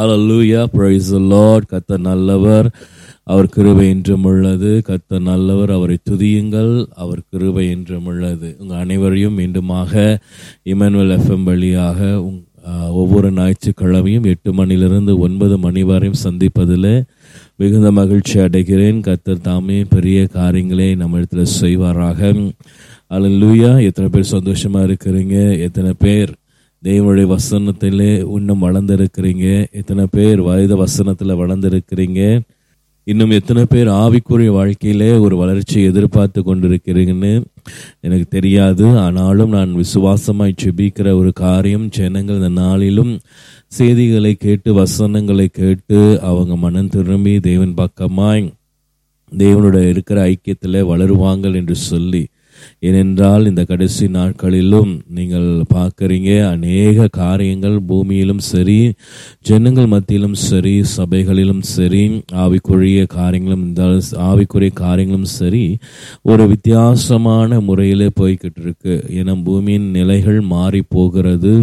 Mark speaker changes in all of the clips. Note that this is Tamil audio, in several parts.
Speaker 1: Hallelujah. ப்ரைஸ் லார்ட் கத்த கர்த்தர் நல்லவர். அவர் கிருபை என்றும் உள்ளது. கத்த நல்லவர். அவரை துதியுங்கள். அவர் கிருபை என்றும் உள்ளது. உங்கள் அனைவரையும் மீண்டுமாக இமனுவல் எஃப்எம் வழியாக உங்- ஒவ்வொரு ஞாயிற்றுக்கிழமையும் எட்டு மணிலிருந்து ஒன்பது மணி வரையும் சந்திப்பதில் மிகுந்த மகிழ்ச்சி அடைகிறேன். கர்த்தர் தாமே பெரிய காரியங்களை நம்ம இடத்துல செய்வாராக. அல்லேலூயா எத்தனை பேர் சந்தோஷமாக இருக்கிறீங்க? எத்தனை பேர் தேவனுடைய வசனத்திலே இன்னும் வளர்ந்துருக்கிறீங்க. எத்தனை பேர் வயது வசனத்தில் வளர்ந்துருக்கிறீங்க. இன்னும் எத்தனை பேர் ஆவிக்குரிய வாழ்க்கையிலே ஒரு வளர்ச்சியை எதிர்பார்த்து கொண்டிருக்கிறீங்கன்னு எனக்கு தெரியாது. ஆனாலும் நான் விசுவாசமாய் செபிக்கிற ஒரு காரியம் ஜனங்கள் இந்த நாளிலும் செய்திகளை கேட்டு வசனங்களை கேட்டு அவங்க மனம் திரும்பி தேவன் பக்கமாய் தேவனுடைய இருக்கிற ஐக்கியத்தில் வளருவாங்கள் என்று சொல்லி ஏனென்றால் இந்த கடைசி நாட்களிலும் நீங்கள் பார்க்குறீங்க அநேக காரியங்கள் பூமியிலும் சரி ஜனங்கள் மத்தியிலும் சரி சபைகளிலும் சரி ஆவிக்குரிய காரியங்களும் இருந்தாலும் ஆவிக்குரிய காரியங்களும் சரி ஒரு வித்தியாசமான முறையிலே போய்கிட்டு இருக்கு ஏன்னா பூமியின் நிலைகள் மாறி போகிறது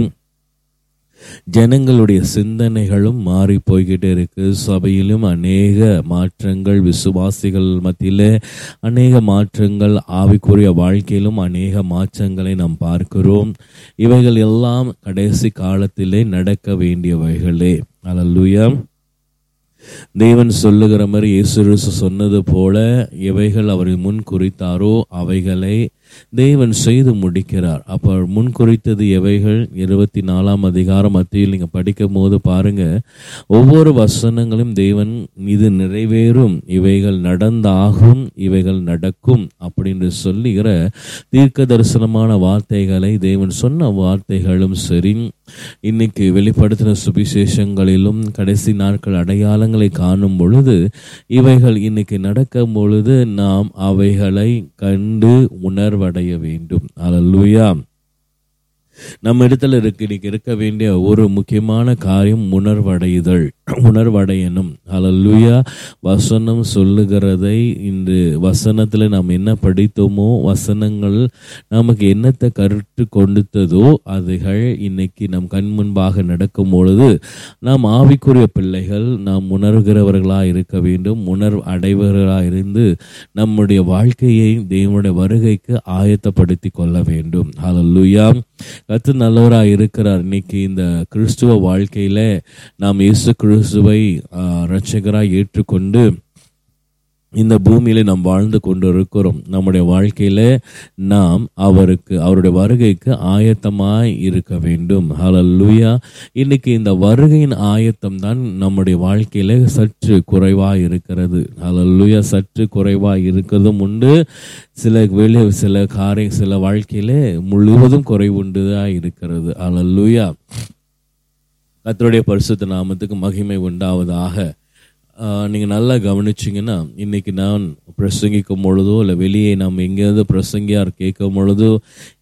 Speaker 1: ஜனங்களுடைய சிந்தனைகளும் மாறி போய்கிட்டே இருக்கு. சபையிலும் அநேக மாற்றங்கள் விசுவாசிகள் மத்தியில் அநேக மாற்றங்கள் ஆவிக்குரிய வாழ்க்கையிலும் அநேக மாற்றங்களை நாம் பார்க்கிறோம். இவைகள் எல்லாம் கடைசி காலத்திலே நடக்க வேண்டியவைகளே. அல்லேலூயா தேவன் சொல்லுகிற மாதிரி இயேசு சொன்னது போல எவைகள் அவர் முன் குறித்தாரோ அவைகளை தேவன் செய்து முடிக்கிறார். அப்போ முன் குறித்தது எவைகள்? இருபத்தி நாலாம் அதிகாரம் மத்தியில் நீங்கள் படிக்கும் போது பாருங்க. ஒவ்வொரு வசனங்களும் தேவன் இது நிறைவேறும். இவைகள் நடந்தாகும் இவைகள் நடக்கும் அப்படின்னு சொல்லுகிற தீர்க்க தரிசனமான வார்த்தைகளை தேவன் சொன்ன வார்த்தைகளும் சரி இன்னைக்கு வெளிப்படுத்தின சுவிசேஷங்களிலும் கடைசி நாட்கள் அடையாளங்களை காணும் பொழுது இவைகள் இன்னைக்கு நடக்கும் பொழுது நாம் அவைகளை கண்டு உணர்வடைய வேண்டும். அல்லேலூயா நம்ம இடத்துல இருக்கு இன்னைக்கு இருக்க வேண்டிய ஒரு முக்கியமான காரியம் உணர்வடைதல். உணர்வடையணும். அலல்லுயா வசனம் சொல்லுகிறதை இன்று வசனத்துல நாம் என்ன படித்தோமோ வசனங்கள் நமக்கு என்னத்தை கருத்து கொடுத்ததோ அதுகள் இன்னைக்கு நம் கண் முன்பாக நடக்கும் பொழுது நாம் ஆவிக்குரிய பிள்ளைகள் நாம் உணர்கிறவர்களா இருக்க வேண்டும். உணர்வு அடைவர்களாக இருந்து நம்முடைய வாழ்க்கையை தேவனுடைய வருகைக்கு ஆயத்தப்படுத்தி கொள்ள வேண்டும். அலல்லுயா கத்து நல்லவராக இருக்கிறார். இன்னைக்கு இந்த கிறிஸ்துவ வாழ்க்கையில் நாம் இயேசு கிறிஸ்துவை ரட்சகராக ஏற்றுக்கொண்டு இந்த பூமியில நாம் வாழ்ந்து கொண்டு இருக்கிறோம் நம்முடைய வாழ்க்கையில நாம் அவருக்கு அவருடைய வருகைக்கு ஆயத்தமாய் இருக்க வேண்டும். ஹalleluya இன்னைக்கு இந்த வருகையின் ஆயத்தம் தான் நம்முடைய வாழ்க்கையில சற்று குறைவாக இருக்கிறது. ஹalleluya சற்று குறைவாக இருக்கிறதும் உண்டு. சில வெளி சில காரியம் சில வாழ்க்கையில முழுவதும் குறைவுண்டுதான் இருக்கிறது. ஹalleluya கத்தருடைய பரிசுத்த நாமத்துக்கு மகிமை உண்டாவதாக. நீங்கள் நல்லா கவனிச்சிங்கன்னா இன்றைக்கி நான் பிரசங்கிக்கும் பொழுதோ இல்லை வெளியே நாம் எங்கேயாவது பிரசங்கியார் கேட்கும் பொழுதோ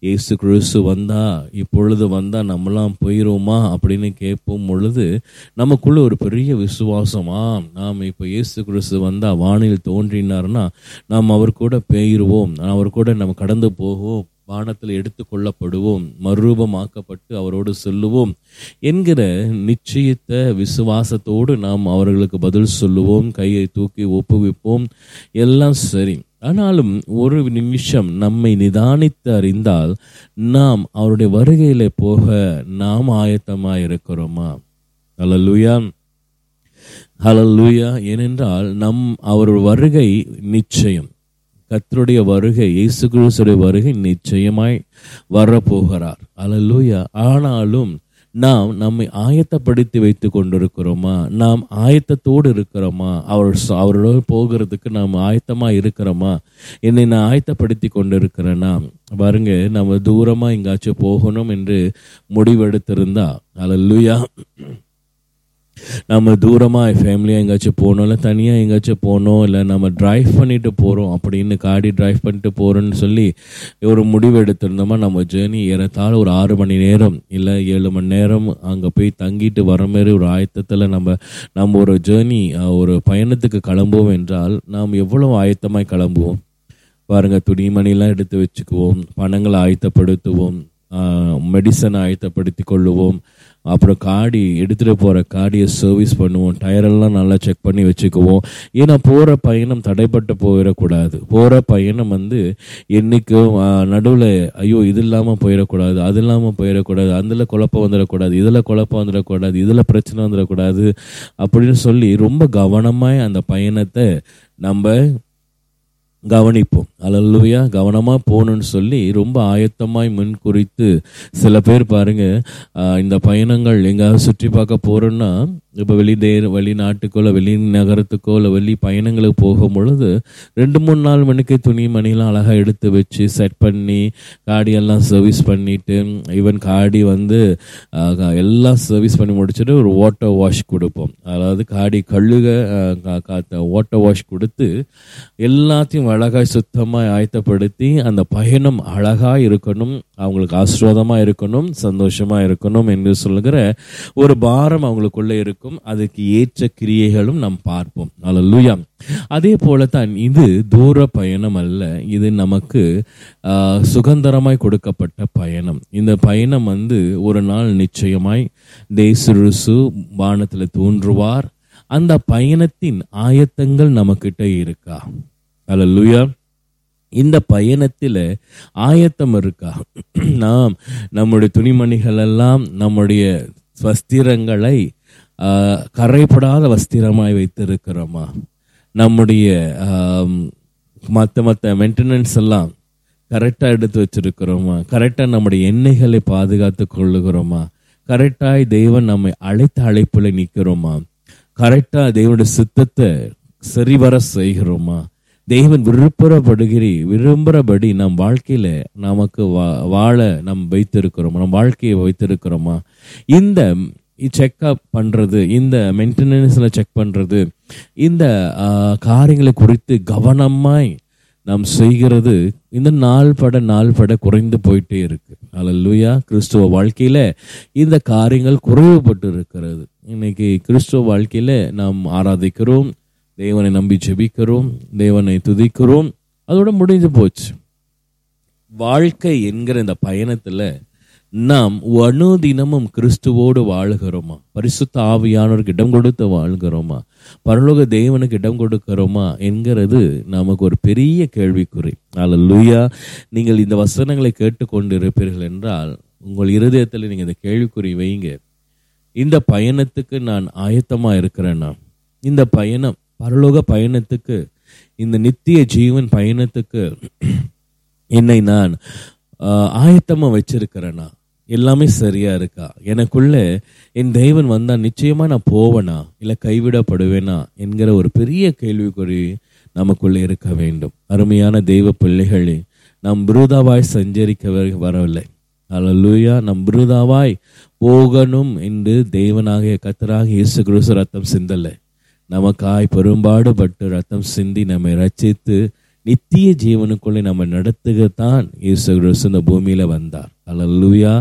Speaker 1: ஏசு கிறிஸ்து வந்தா இப்பொழுது வந்தால் நம்மலாம் போயிருவோமா அப்படின்னு கேட்போம் பொழுது நமக்குள்ள ஒரு பெரிய விசுவாசமா நாம் இப்போ இயேசு கிறிஸ்து வந்தால் வானில் தோன்றினார்னா நாம் அவர் கூட போயிருவோம் அவர் கூட நம்ம கடந்து போவோம் வானத்தில் எடுத்துக்கொள்ளப்படுவோம் மறுரூபமாக்கப்பட்டு அவரோடு செல்லுவோம் என்கிற நிச்சயித்த விசுவாசத்தோடு நாம் அவர்களுக்கு பதில் சொல்லுவோம் கையை தூக்கி ஒப்புவிப்போம். எல்லாம் சரி. ஆனாலும் ஒரு நிமிஷம் நம்மை நிதானித்து அறிந்தால் நாம் அவருடைய வருகையில் போக நாம் ஆயத்தமாக இருக்கிறோமா அல்லேலூயா ஹalleluya ஏனென்றால் நம் அவர் வருகை நிச்சயம். கர்த்தருடைய வருகை இயேசு கிறிஸ்துடைய வருகை நிச்சயமாய் வரப்போகிறார். அலலூயா ஆனாலும் நாம் நம்மை ஆயத்தப்படுத்தி வைத்து கொண்டிருக்கிறோமா? நாம் ஆயத்தத்தோடு இருக்கிறோமா? அவர் அவரோட போகிறதுக்கு நாம் ஆயத்தமாக இருக்கிறோமா? என்னை நான் ஆயத்தப்படுத்தி கொண்டிருக்கிறேனா? பாருங்க நம்ம தூரமாக எங்காச்சும் போகணும் என்று முடிவெடுத்திருந்தா. அலல்லுயா நம்ம தூரமாக ஃபேமிலியாக எங்கேயாச்சும் போகணும் இல்லை தனியாக எங்கேயாச்சும் போகணும் இல்லை நம்ம ட்ரைவ் பண்ணிட்டு போகிறோம் அப்படின்னு காடி ட்ரைவ் பண்ணிட்டு போகிறோன்னு சொல்லி ஒரு முடிவு எடுத்திருந்தோமா நம்ம ஜேர்னி ஏறத்தாழ ஒரு ஆறு மணி நேரம் இல்லை ஏழு மணி நேரம் அங்கே போய் தங்கிட்டு வர மாதிரி ஒரு ஆயத்தத்தில் நம்ம நம்ம ஒரு ஜேர்னி ஒரு பயணத்துக்கு கிளம்புவோம் என்றால் நாம் எவ்வளோ ஆயத்தமாய் கிளம்புவோம்? பாருங்கள் துணிமணிலாம் எடுத்து வச்சுக்குவோம் பணங்களை ஆயத்தப்படுத்துவோம் மெடிசனை ஆயத்தப்படுத்தி கொள்ளுவோம் அப்புறம் காடி எடுத்துகிட்டு போகிற காடியை சர்வீஸ் பண்ணுவோம். டயரெல்லாம் நல்லா செக் பண்ணி வச்சுக்குவோம். ஏன்னா போகிற பயணம் தடைப்பட்டு போயிடக்கூடாது. போகிற பயணம் வந்து என்னைக்கும் நடுவில் ஐயோ இது இல்லாமல் போயிடக்கூடாது அது இல்லாமல் போயிடக்கூடாது அதில் குழப்பம் வந்துடக்கூடாது இதில் குழப்பம் வந்துடக்கூடாது இதில் பிரச்சனை வந்துடக்கூடாது அப்படின்னு சொல்லி ரொம்ப கவனமாக அந்த பயணத்தை நம்ம கவனிப்போம். அலல்லுவையா கவனமாக போகணும்னு சொல்லி ரொம்ப ஆயத்தமாய் முன் குறித்து சில பேர் பாருங்கள் இந்த பயணங்கள் எங்கேயாவது சுற்றி பார்க்க போகிறோன்னா இப்போ வெளி தே வெளிநாட்டுக்கோ இல்லை வெளி நகரத்துக்கோ இல்லை வெளி பயணங்களுக்கு போகும் பொழுது ரெண்டு மூணு நாள் மணிக்கு துணி மணிலாம் அழகாக எடுத்து வச்சு செட் பண்ணி காடியெல்லாம் சர்வீஸ் பண்ணிவிட்டு ஈவன் காடி வந்து எல்லாம் சர்வீஸ் பண்ணி முடிச்சுட்டு ஒரு வாட்டர் வாஷ் கொடுப்போம். அதாவது காடி கழுக வாட்டர் வாஷ் கொடுத்து எல்லாத்தையும் அழகாக சுத்தமாக ஆயத்தப்படுத்தி அந்த பயணம் அழகாக இருக்கணும் அவங்களுக்கு ஆசீர்வாதமாக இருக்கணும் சந்தோஷமாக இருக்கணும் என்று சொல்லுகிற ஒரு பாரம் அவங்களுக்குள்ளே இருக்கும். அதுக்கு ஏற்ற கிரியைகளும் நாம் பார்ப்போம். அலல்லூயா அதே போல தான் இது தூர பயணம் அல்ல. இது நமக்கு சுகந்தரமாய் கொடுக்கப்பட்ட பயணம். இந்த பயணம் வந்து ஒரு நாள் நிச்சயமாய் தேசுருசு வானத்தில் தோன்றுவார். அந்த பயணத்தின் ஆயத்தங்கள் நம்மக்கிட்ட இருக்கா? அலல்லூயா இந்த பயணத்தில் ஆயத்தம் இருக்கா? நாம் நம்முடைய துணிமணிகள் எல்லாம் நம்முடைய வஸ்திரங்களை கரைப்படாத வஸ்திரமாய் வைத்திருக்கிறோமா? நம்முடைய மற்ற மற்ற மெயின்டெனன்ஸ் எல்லாம் கரெக்டாக எடுத்து வச்சிருக்கிறோமா? கரெக்டாக நம்முடைய எண்ணெய்களை பாதுகாத்து கொள்ளுகிறோமா? கரெக்டாய் தெய்வன் நம்மை அழைத்த அழைப்புல நிற்கிறோமா? கரெக்டாக தெய்வனுடைய சித்தத்தை சரிவர செய்கிறோமா? தெய்வன் விருப்பப்படுகிறி விரும்புகிறபடி நம் வாழ்க்கையில் நமக்கு வா- வாழ நம் வைத்திருக்கிறோமா? நம் வாழ்க்கையை வைத்திருக்கிறோமா? இந்த செக்அப் பண்ணுறது இந்த மெயின்டெனன்ஸில் செக் பண்ணுறது இந்த காரியங்களை குறித்து கவனமாய் நாம் செய்கிறது இந்த நாள் பட நாள் பட குறைந்து போயிட்டே இருக்கு. அல்லேலூயா கிறிஸ்துவ வாழ்க்கையில் இந்த காரியங்கள் குறைவுபட்டு இருக்கிறது இன்னைக்கு கிறிஸ்துவ வாழ்க்கையில் நாம் ஆராதிக்கிறோம் தேவனை நம்பி ஜெபிக்கிறோம் தேவனை துதிக்கிறோம் அதோட முடிஞ்சு போச்சு. வாழ்க்கை என்கிற இந்த பயணத்தில் நாம் அணுதினமும் கிறிஸ்துவோடு வாழுகிறோமா பரிசுத்த ஆவியானவருக்கு இடம் கொடுத்து வாழ்கிறோமா பரலோக தேவனுக்கு இடம் கொடுக்கிறோமா என்கிறது நமக்கு ஒரு பெரிய கேள்விக்குறி அல்லேலூயா நீங்கள் இந்த வசனங்களை கேட்டுக்கொண்டு இருப்பீர்கள் என்றால் உங்கள் இருதயத்தில் நீங்கள் இந்த கேள்விக்குறி வைங்க இந்த பயணத்துக்கு நான் ஆயத்தமாக இருக்கிறேன்னா இந்த பயணம் பரலோக பயணத்துக்கு இந்த நித்திய ஜீவன் பயணத்துக்கு என்னை நான் ஆயத்தமாக ஆயத்தமா வச்சிருக்கிறேனா எல்லாமே சரியா இருக்கா? எனக்குள்ள என் தெய்வன் வந்தா நிச்சயமா நான் போவேனா? இல்லை கைவிடப்படுவேனா? என்கிற ஒரு பெரிய கேள்விக்குறி நமக்குள்ள இருக்க வேண்டும். அருமையான தெய்வ பிள்ளைகளே நாம் புருதாவாய் சஞ்சரிக்க வரவில்லை. அல்லேலூயா நம் புருதாவாய் போகணும் என்று தேவனாகிய கத்தராக இயேசு கிறிஸ்து ரத்தம் சிந்தலை. நமக்காய் பெரும்பாடுபட்டு ரத்தம் சிந்தி நம்மை ரச்சித்து நித்திய ஜீவனுக்குள்ளே நம்ம நடத்துகத்தான் இயேசு கிறிஸ்து இந்த பூமியில் வந்தார். அல்லேலூயா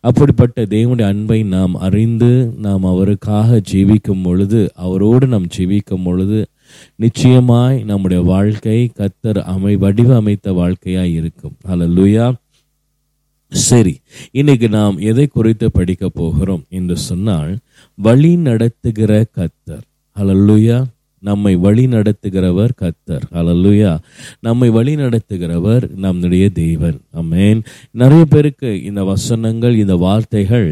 Speaker 1: அப்படிப்பட்ட தேவனுடைய அன்பை நாம் அறிந்து நாம் அவருக்காக ஜீவிக்கும் பொழுது அவரோடு நாம் ஜீவிக்கும் பொழுது நிச்சயமாய் நம்முடைய வாழ்க்கை கத்தர் அமை வடிவமைத்த வாழ்க்கையாய் இருக்கும். அல்லேலூயா சரி இன்னைக்கு நாம் எதை குறித்து படிக்க போகிறோம் என்று சொன்னால் வழி நடத்துகிற கத்தர். ஹalleluya நம்மை வழி நடத்துகிறவர் கத்தர். அலல்லுயா நம்மை வழி நடத்துகிறவர் நம்முடைய தேவன். அம்மேன் நிறைய பேருக்கு இந்த வசனங்கள் இந்த வார்த்தைகள்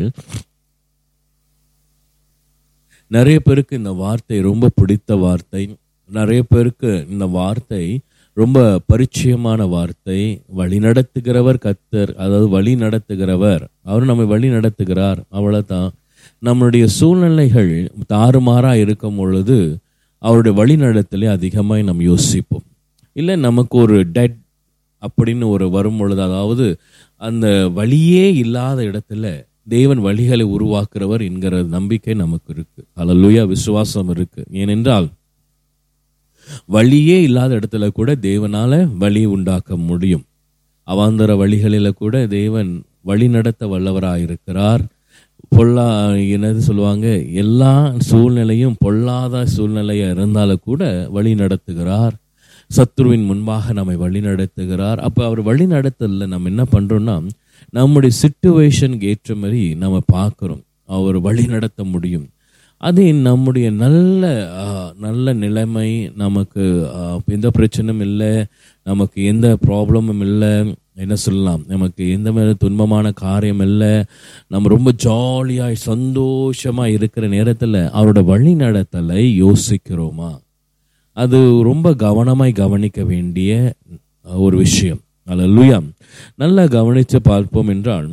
Speaker 1: நிறைய பேருக்கு இந்த வார்த்தை ரொம்ப பிடித்த வார்த்தை. நிறைய பேருக்கு இந்த வார்த்தை ரொம்ப பரிச்சயமான வார்த்தை. வழி நடத்துகிறவர் கத்தர் அதாவது வழி நடத்துகிறவர். அவர் நம்மை வழி நடத்துகிறார். அவ்வளோதான் நம்மளுடைய சூழ்நிலைகள் தாறுமாறாக இருக்கும் பொழுது அவருடைய வழிநடத்திலே அதிகமாக அதிகமாய் நாம் யோசிப்போம். இல்லை நமக்கு ஒரு டெட் அப்படின்னு ஒரு வரும் பொழுது அதாவது அந்த வழியே இல்லாத இடத்துல தேவன் வழிகளை உருவாக்குறவர் என்கிற நம்பிக்கை நமக்கு இருக்கு. அலலுயா விசுவாசம் இருக்கு. ஏனென்றால் வழியே இல்லாத இடத்துல கூட தேவனால வழி உண்டாக்க முடியும். அவாந்தர வழிகளில கூட தேவன் வழி நடத்த வல்லவராயிருக்கிறார். பொல்லா என்னது சொல்லுவாங்க? எல்லா சூழ்நிலையும் பொல்லாத சூழ்நிலையாக இருந்தாலும் கூட வழி நடத்துகிறார். சத்ருவின் முன்பாக நம்மை வழி நடத்துகிறார். அப்போ அவர் வழி நடத்தல நம்ம என்ன பண்ணுறோன்னா நம்முடைய சுச்சுவேஷனுக்கு ஏற்ற மாதிரி நம்ம பார்க்குறோம். அவர் வழி நடத்த முடியும். அதே நம்முடைய நல்ல நல்ல நிலைமை நமக்கு எந்த பிரச்சனையும் இல்லை. நமக்கு எந்த ப்ராப்ளமும் இல்லை. என்ன சொல்லலாம்? நமக்கு எந்த மாதிரி துன்பமான காரியம் இல்லை. நம்ம ரொம்ப ஜாலியாக சந்தோஷமாக இருக்கிற நேரத்தில் அவரோட வழி நடத்தலை யோசிக்கிறோமா? அது ரொம்ப கவனமாய் கவனிக்க வேண்டிய ஒரு விஷயம். அல்லேலூயா நல்லா கவனித்து பார்ப்போம் என்றால்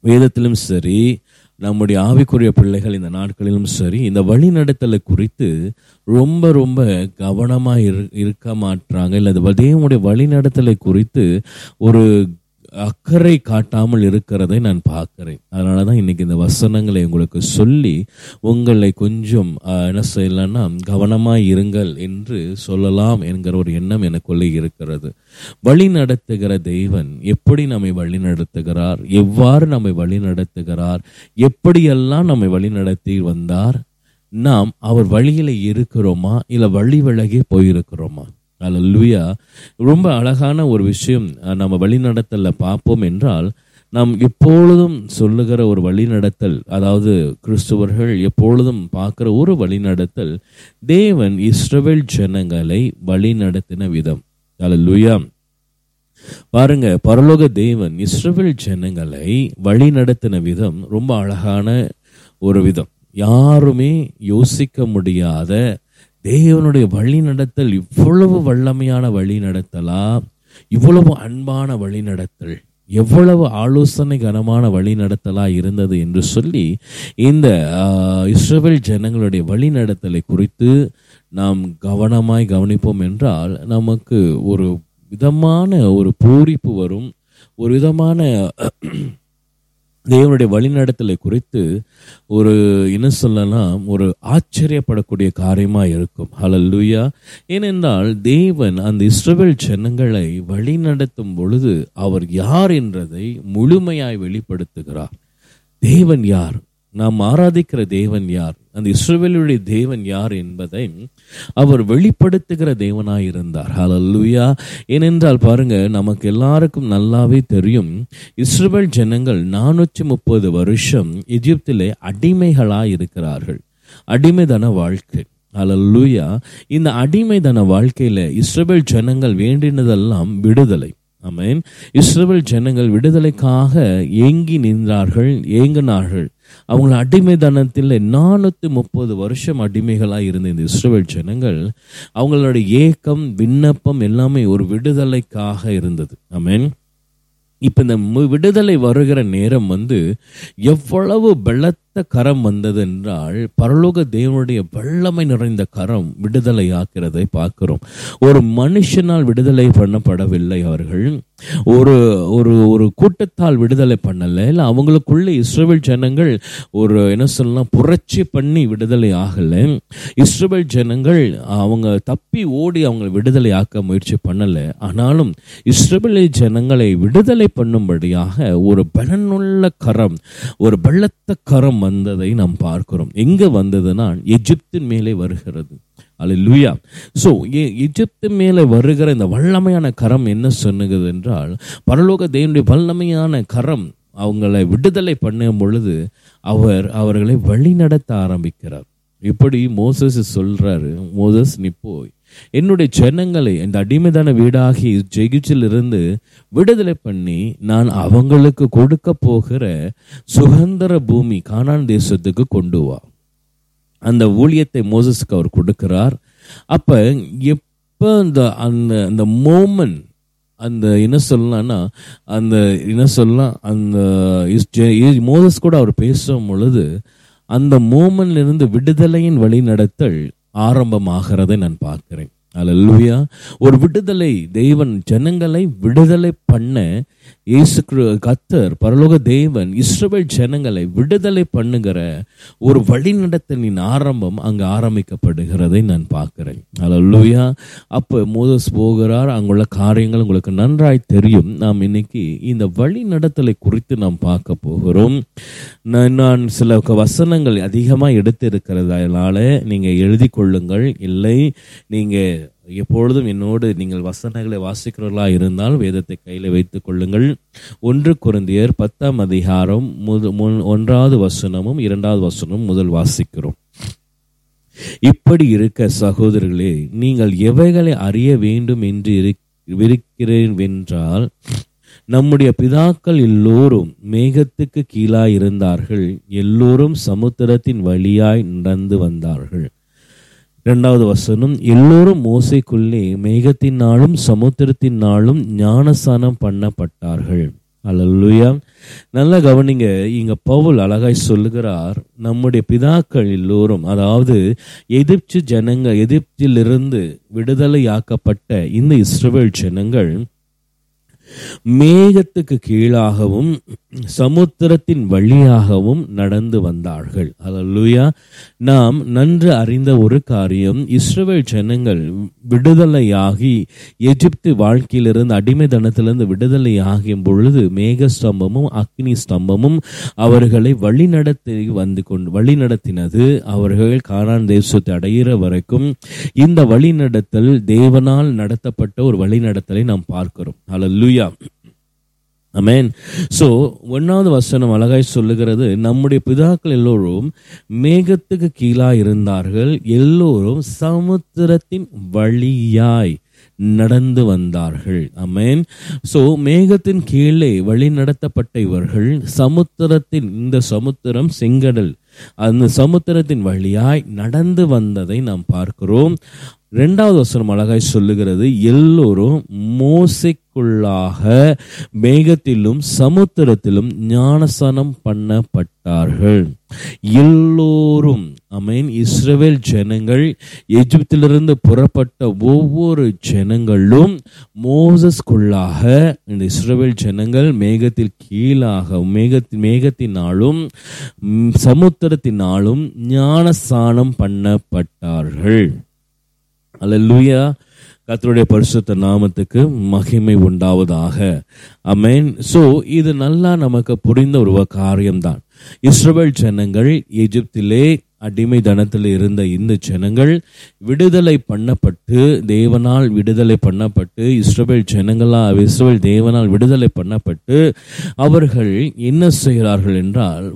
Speaker 1: வேதத்திலும் சரி நம்முடைய ஆவிக்குரிய பிள்ளைகள் இந்த நாட்களிலும் சரி இந்த வழிநடத்தலை குறித்து ரொம்ப ரொம்ப கவனமாக இரு இருக்க மாட்டாங்க இல்லை இந்த தேவனுடைய வழிநடத்தலை குறித்து ஒரு அக்கறை காட்டாமல் இருக்கிறதை நான் பார்க்கிறேன். அதனால தான் இன்னைக்கு இந்த வசனங்களை உங்களுக்கு சொல்லி உங்களை கொஞ்சம் என்ன செய்யலாம்னா கவனமாக இருங்கள் என்று சொல்லலாம் என்கிற ஒரு எண்ணம் எனக்குள்ளே இருக்கிறது. வழி நடத்துகிற தெய்வன் எப்படி நம்மை வழி நடத்துகிறார்? எவ்வாறு நம்மை வழி நடத்துகிறார்? எப்படியெல்லாம் நம்மை வழி நடத்தி வந்தார்? நாம் அவர் வழியில் இருக்கிறோமா? இல்லை வழி விலகி போயிருக்கிறோமா? அலல்லுயா ரொம்ப அழகான ஒரு விஷயம் நம்ம வழிநடத்தலில் பார்ப்போம் என்றால் நாம் எப்பொழுதும் சொல்லுகிற ஒரு வழிநடத்தல் அதாவது கிறிஸ்துவர்கள் எப்பொழுதும் பார்க்குற ஒரு வழிநடத்தல் தேவன் இஸ்ரவேல் ஜனங்களை வழிநடத்தின விதம். அலல்லுயா பாருங்க பரலோக தேவன் இஸ்ரவேல் ஜனங்களை வழிநடத்தின விதம் ரொம்ப அழகான ஒரு விதம். யாருமே யோசிக்க முடியாத தேவனுடைய வழி நடத்தல் இவ்வளவு வல்லமையான வழி நடத்தலா? இவ்வளவு அன்பான வழி நடத்தல் எவ்வளவு ஆலோசனைகரமான வழி நடத்தலா இருந்தது என்று சொல்லி இந்த இஸ்ரேல் ஜனங்களுடைய வழி நடத்தலை குறித்து நாம் கவனமாய் கவனிப்போம் என்றால் நமக்கு ஒரு விதமான ஒரு பூரிப்பு வரும் ஒரு விதமான தேவனுடைய வழிநடத்தலை குறித்து ஒரு என்ன சொல்லலாம் ஒரு ஆச்சரியப்படக்கூடிய காரியமா இருக்கும். ஹalleluya ஏனென்றால் தேவன் அந்த இஸ்ரவேல் ஜனங்களை வழிநடத்தும் பொழுது அவர் யார் என்றதை முழுமையாய் வெளிப்படுத்துகிறார். தேவன் யார்? நாம் ஆராதிக்கிற தேவன் யார்? அந்த இஸ்ரேலுடைய தேவன் யார் என்பதை அவர் வெளிப்படுத்துகிற தேவனாயிருந்தார் இருந்தார். ஏனென்றால் பாருங்க நமக்கு எல்லாருக்கும் நல்லாவே தெரியும் இஸ்ரேல் ஜனங்கள் நானூற்றி முப்பது வருஷம் எகிப்திலே அடிமைகளாக இருக்கிறார்கள். அடிமைதன வாழ்க்கை. ஹalleluya இந்த அடிமைதன வாழ்க்கையில இஸ்ரேல் ஜனங்கள் வேண்டினதெல்லாம் விடுதலை. அமேன் இஸ்ரேல் ஜனங்கள் விடுதலைக்காக ஏங்கி நின்றார்கள் ஏங்கினார்கள். அவங்க அடிமைதனத்தில் நானூற்றி முப்பது வருஷம் அடிமைகளாக இருந்த இந்த இஸ்ரவேல் ஜனங்கள் அவங்களோட ஏக்கம் விண்ணப்பம் எல்லாமே ஒரு விடுதலைக்காக இருந்தது. ஆமென். இப்ப இந்த விடுதலை வருகிற நேரம் வந்து எவ்வளவு பலத்த கரம் வந்தது என்றால் பரலோக தேவனுடைய வல்லமை நிறைந்த கரம் விடுதலையாக்கிறதை பார்க்கிறோம். ஒரு மனுஷனால் விடுதலை பண்ணப்படவில்லை அவர்கள். ஒரு ஒரு ஒரு கூட்டத்தால் விடுதலை பண்ணல. இல்லை அவங்களுக்குள்ள இஸ்ரேல் ஜனங்கள் ஒரு என்ன சொல்லலாம் புரட்சி பண்ணி விடுதலை ஆகலை. இஸ்ரேல் ஜனங்கள் அவங்க தப்பி ஓடி அவங்க விடுதலை ஆக்க முயற்சி பண்ணலை. ஆனாலும் இஸ்ரவேல் ஜனங்களை விடுதலை பண்ணும்படியாக ஒரு பலனுள்ள கரம் ஒரு பலத்த கரம் வந்ததை நாம் பார்க்கிறோம். எங்க வந்ததுன்னா எஜிப்தின் மேலே வருகிறது. அல்ல லூயா ஸோ எஜிப்து மேலே வருகிற இந்த வல்லமையான கரம் என்ன சொன்னுகிறது என்றால் பரலோக தேவனுடைய வல்லமையான கரம் அவங்களை விடுதலை பண்ணும் பொழுது அவர் அவர்களை வழி நடத்த ஆரம்பிக்கிறார். இப்படி மோசஸ் சொல்றாரு மோசஸ் நீ போய் என்னுடைய ஜனங்களை இந்த அடிமைதான வீடாகி ஜெகிச்சிலிருந்து விடுதலை பண்ணி நான் அவங்களுக்கு கொடுக்க போகிற சுதந்திர பூமி கானான் தேசத்துக்கு கொண்டு வா. அந்த ஊழியத்தை மோசஸ்க்கு அவர் கொடுக்கிறார். அப்ப எப்போ அந்த அந்த அந்த மோமெண்ட் அந்த என்ன சொல்லலாம்னா அந்த என்ன சொல்லலாம் அந்த மோதஸ் ஜெ- மோசஸ் கூட அவர் பேசும் பொழுது அந்த மோமெண்ட்ல விடுதலையின் வழி நடத்தல் ஆரம்பமாகிறதை நான் பார்க்கிறேன். அல்லேலூயா ஒரு விடுதலை தெய்வன் ஜனங்களை விடுதலை பண்ண இயேசு கிரு- பரலோக தேவன் இஸ்ரவேல் ஜனங்களை விடுதலை பண்ணுகிற ஒரு வழிநடத்தலின் ஆரம்பம் அங்கு ஆரம்பிக்கப்படுகிறதை நான் பார்க்கிறேன். அல்லேலூயா அப்போ மோதஸ் போகிறார் அங்குள்ள காரியங்கள் உங்களுக்கு நன்றாய் தெரியும். நாம் இன்னைக்கு இந்த வழிநடத்தலை குறித்து நாம் பார்க்க போகிறோம். நான் நான் சில வசனங்கள் அதிகமாக எடுத்து நீங்கள் எழுதி கொள்ளுங்கள். இல்லை நீங்கள் எப்பொழுதும் என்னோடு நீங்கள் வசனங்களை வாசிக்கிறவர்களா இருந்தால் வேதத்தை கையில் வைத்துக் கொள்ளுங்கள். ஒன்று குருந்தியர் பத்தாம் அதிகாரம் முத- முன்- ஒன்றாவது வசனமும் இரண்டாவது வசனமும் முதல் வாசிக்கிறோம். இப்படி இருக்க சகோதரர்களே நீங்கள் எவைகளை அறிய வேண்டும் என்று இருக்- இருக்கிறேன் என்றால் நம்முடைய பிதாக்கள் எல்லோரும் மேகத்துக்கு கீழாய் இருந்தார்கள் எல்லோரும் சமுத்திரத்தின் வழியாய் நடந்து வந்தார்கள். இரண்டாவது வசனம் எல்லோரும் மோசைக்குள்ளே மேகத்தினாலும் சமுத்திரத்தினாலும் ஞானசானம் பண்ணப்பட்டார்கள். அல்லேலூயா. நல்லா கவனிங்க இங்க பவுல் அழகாய் சொல்லுகிறார் நம்முடைய பிதாக்கள் எல்லோரும் அதாவது எகிப்து ஜனங்கள் எகிப்திலிருந்து விடுதலையாக்கப்பட்ட இந்த இஸ்ரவேல் ஜனங்கள் மேகத்துக்கு கீழாகவும் சமுத்திரத்தின் வழியாகவும் நடந்து வந்தார்கள். அல்லேலூயா நாம் நன்று அறிந்த ஒரு காரியம் இஸ்ரவேல் ஜனங்கள் விடுதலையாகி எஜிப்து வாழ்க்கையிலிருந்து விடுதலை விடுதலையாகும் பொழுது மேக ஸ்தம்பமும் அக்னி ஸ்தம்பமும் அவர்களை வழிநடத்தி வந்து கொண்டு வழிநடத்தினது. அவர்கள் காரான் தேசத்தை அடையிற வரைக்கும் இந்த வழிநடத்தல் தேவனால் நடத்தப்பட்ட ஒரு வழிநடத்தலை நாம் பார்க்கிறோம். அலல்லுயா அமேன் சோ ஒன்னாவது வசனம் அழகாய் சொல்லுகிறது நம்முடைய பிதாக்கள் எல்லோரும் மேகத்துக்கு கீழா இருந்தார்கள். எல்லோரும் சமுத்திரத்தின் வழியாய் நடந்து வந்தார்கள். அமேன் சோ மேகத்தின் கீழே வழி நடத்தப்பட்ட இவர்கள் சமுத்திரத்தின் இந்த சமுத்திரம் செங்கடல் அந்த சமுத்திரத்தின் வழியாய் நடந்து வந்ததை நாம் பார்க்கிறோம். ரெண்டாவது வசனம் அழகாய் சொல்லுகிறது எல்லோரும் மோசைக்குள்ளாக மேகத்திலும் சமுத்திரத்திலும் ஞானசனம் பண்ணப்பட்டார்கள். எல்லோரும் அமேன் இஸ்ரேல் ஜனங்கள் எகிப்திலிருந்து புறப்பட்ட ஒவ்வொரு ஜனங்களும் மோசஸ்குள்ளாக இந்த இஸ்ரேல் ஜனங்கள் மேகத்தில் கீழாக மேகத்தின் மேகத்தினாலும் சமுத்திரத்தினாலும் ஞானசானம் பண்ணப்பட்டார்கள். அல்லூயா கத்தருடைய பரிசுத்த நாமத்துக்கு மகிமை உண்டாவதாக. அமேன் ஸோ இது நல்லா நமக்கு புரிந்த ஒரு காரியம்தான். இஸ்ரவேல் ஜனங்கள் எகிப்திலே அடிமை தனத்தில் இருந்த இந்த ஜனங்கள் விடுதலை பண்ணப்பட்டு தேவனால் விடுதலை பண்ணப்பட்டு இஸ்ரவேல் ஜனங்களா இஸ்ரவேல் தேவனால் விடுதலை பண்ணப்பட்டு அவர்கள் என்ன செய்கிறார்கள் என்றால்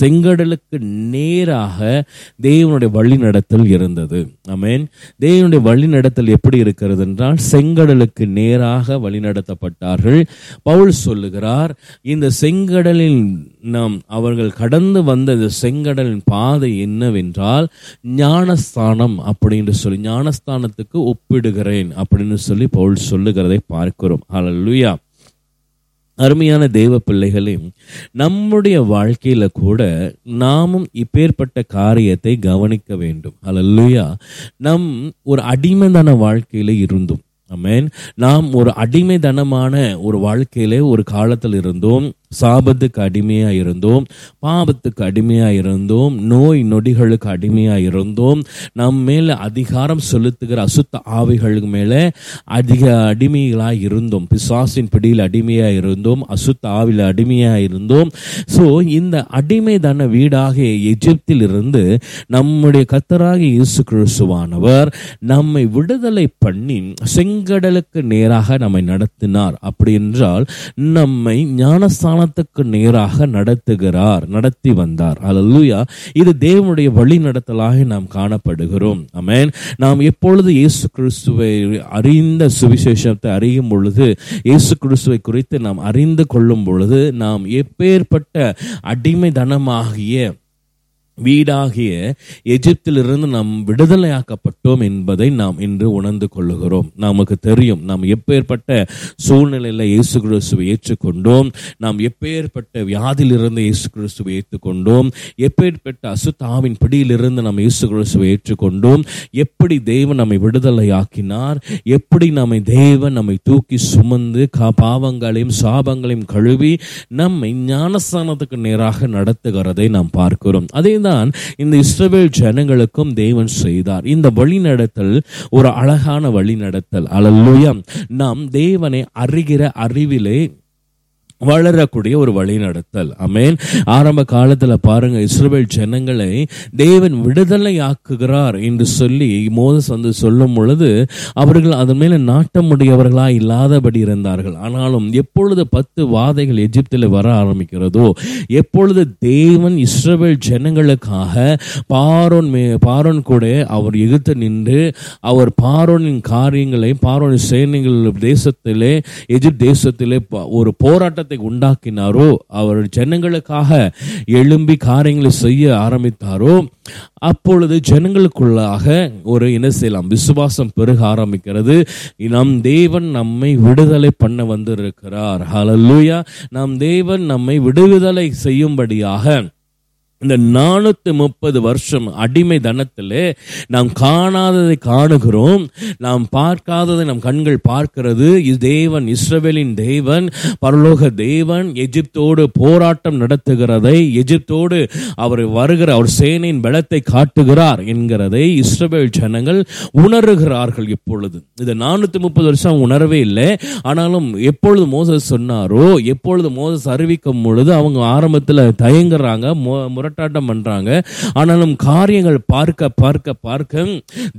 Speaker 1: செங்கடலுக்கு நேராக தேவனுடைய வழி நடத்தல் இருந்தது. ஆமென். தேவனுடைய வழி நடத்தல் எப்படி இருக்கிறது என்றால் செங்கடலுக்கு நேராக வழிநடத்தப்பட்டார்கள். பவுல் சொல்லுகிறார் இந்த செங்கடலின் நாம் அவர்கள் கடந்து வந்த இந்த செங்கடலின் பாதை என்னவென்றால் ஞானஸ்தானம் அப்படின்னு சொல்லி ஞானஸ்தானத்துக்கு ஒப்பிடுகிறேன் அப்படின்னு சொல்லி பவுல் சொல்லுகிறதை பார்க்கிறோம். ஹalleluya அருமையான தெய்வ பிள்ளைகளே நம்முடைய வாழ்க்கையில கூட நாமும் இப்பேற்பட்ட காரியத்தை கவனிக்க வேண்டும். அல்லேலூயா நம் ஒரு அடிமைதன வாழ்க்கையில இருந்தோம். ஆமென் நாம் ஒரு அடிமைதனமான ஒரு வாழ்க்கையிலே ஒரு காலத்தில் இருந்தோம். சாபத்துக்கு அடிமையாக இருந்தோம் பாவத்துக்கு அடிமையாக இருந்தோம் நோய் நொடிகளுக்கு அடிமையாக இருந்தோம் நம் மேலே அதிகாரம் செலுத்துகிற அசுத்த ஆவிகளுக்கு மேலே அதிக அடிமைகளாக இருந்தோம் பிசாசின் பிடியில் அடிமையாக இருந்தோம் அசுத்த ஆவில் அடிமையாக இருந்தோம் ஸோ இந்த அடிமைதன வீடாக எஜிப்தில் இருந்து நம்முடைய கத்தராக இயேசு கிறிஸ்துவானவர் நம்மை விடுதலை பண்ணி செங்கடலுக்கு நேராக நம்மை நடத்தினார். அப்படி என்றால் நம்மை ஞானத்துக்கு நேராக நடத்துகிறார் நடத்தி வந்தார். அல்லேலூயா இது தேவனுடைய வழி நடத்தலாக நாம் காணப்படுகிறோம். அமேன் நாம் எப்பொழுது இயேசு கிறிஸ்துவை அறிந்த சுவிசேஷத்தை அறியும் பொழுது இயேசு கிறிஸ்துவை குறித்து நாம் அறிந்து கொள்ளும் பொழுது நாம் எப்பேற்பட்ட அடிமைதனமாகிய வீடாகிய எகிப்திலிருந்து நாம் விடுதலையாக்கப்பட்டோம் என்பதை நாம் இன்று உணர்ந்து கொள்ளுகிறோம். நமக்கு தெரியும் நாம் எப்பேற்பட்ட சூழ்நிலையில் இயேசு கிறிஸ்துவை ஏற்றுக்கொண்டோம். நாம் எப்பேற்பட்ட வியாதியிலிருந்து இயேசு கிறிஸ்துவை ஏற்றுக்கொண்டோம். எப்பேற்பட்ட அசுத்தாவின் பிடியிலிருந்து நாம் இயேசு கிறிஸ்துவை ஏற்றுக்கொண்டோம். எப்படி தேவன் நம்மை விடுதலையாக்கினார்? எப்படி நம்மை தேவன் நம்மை தூக்கி சுமந்து கா பாவங்களையும் சாபங்களையும் கழுவி நம்மை ஞானஸ்தானத்துக்கு நேராக நடத்துகிறதை நாம் பார்க்கிறோம். அதே தான் இந்த இஸ்ரவேல் ஜனங்களுக்கும் தேவன் செய்தார். இந்த வழிநடத்தல் ஒரு அழகான வழிநடத்தல். அழல்லுயம் நாம் தேவனை அறிகிற அறிவிலே வளரக்கூடிய ஒரு வழிநடத்தல் அமேன் ஆரம்ப காலத்தில் பாருங்க இஸ்ரேல் ஜனங்களை தேவன் விடுதலை ஆக்குகிறார் என்று சொல்லி மோதஸ் வந்து சொல்லும் பொழுது அவர்கள் அதன் மேல நாட்டமுடையவர்களா இல்லாதபடி இருந்தார்கள். ஆனாலும் எப்பொழுது பத்து வாதைகள் எகிப்தில் வர ஆரம்பிக்கிறதோ எப்பொழுது தேவன் இஸ்ரேல் ஜனங்களுக்காக பாரோன் மே பாரோன் கூட அவர் எதிர்த்து நின்று அவர் பாரோனின் காரியங்களை பாரோன் சேனைகள் தேசத்திலே எஜிப்த் தேசத்திலே ஒரு போராட்டத்தை உண்டாக்கினாரோ அவர் ஜனங்களுக்காக எழும்பி காரியங்களை செய்ய ஆரம்பித்தாரோ அப்பொழுது ஜனங்களுக்குள்ளாக ஒரு என்ன செய்யலாம் விசுவாசம் பெருக ஆரம்பிக்கிறது. நம் தேவன் நம்மை விடுதலை பண்ண வந்திருக்கிறார். ஹலல்லூயா நம் தேவன் நம்மை விடுதலை செய்யும்படியாக இந்த நானூத்தி முப்பது வருஷம் அடிமை தனத்தில் நாம் காணாததை காணுகிறோம். நாம் பார்க்காததை நம் கண்கள் பார்க்கிறது. தேவன் இஸ்ரவேலின் தேவன் பரலோக தேவன் எஜிப்தோடு போராட்டம் நடத்துகிறதை எஜிப்தோடு அவர் வருகிற அவர் சேனையின் பலத்தை காட்டுகிறார் என்கிறதை இஸ்ரவேல் ஜனங்கள் உணர்கிறார்கள் இப்பொழுது. இது நானூத்தி முப்பது வருஷம் உணரவே இல்லை. ஆனாலும் எப்பொழுது மோசஸ் சொன்னாரோ எப்பொழுது மோசஸ் அறிவிக்கும் பொழுது அவங்க ஆரம்பத்தில் தயங்குறாங்க. மு- முரட்டாட்டம் பண்ணுறாங்க ஆனாலும் காரியங்கள் பார்க்க பார்க்க பார்க்க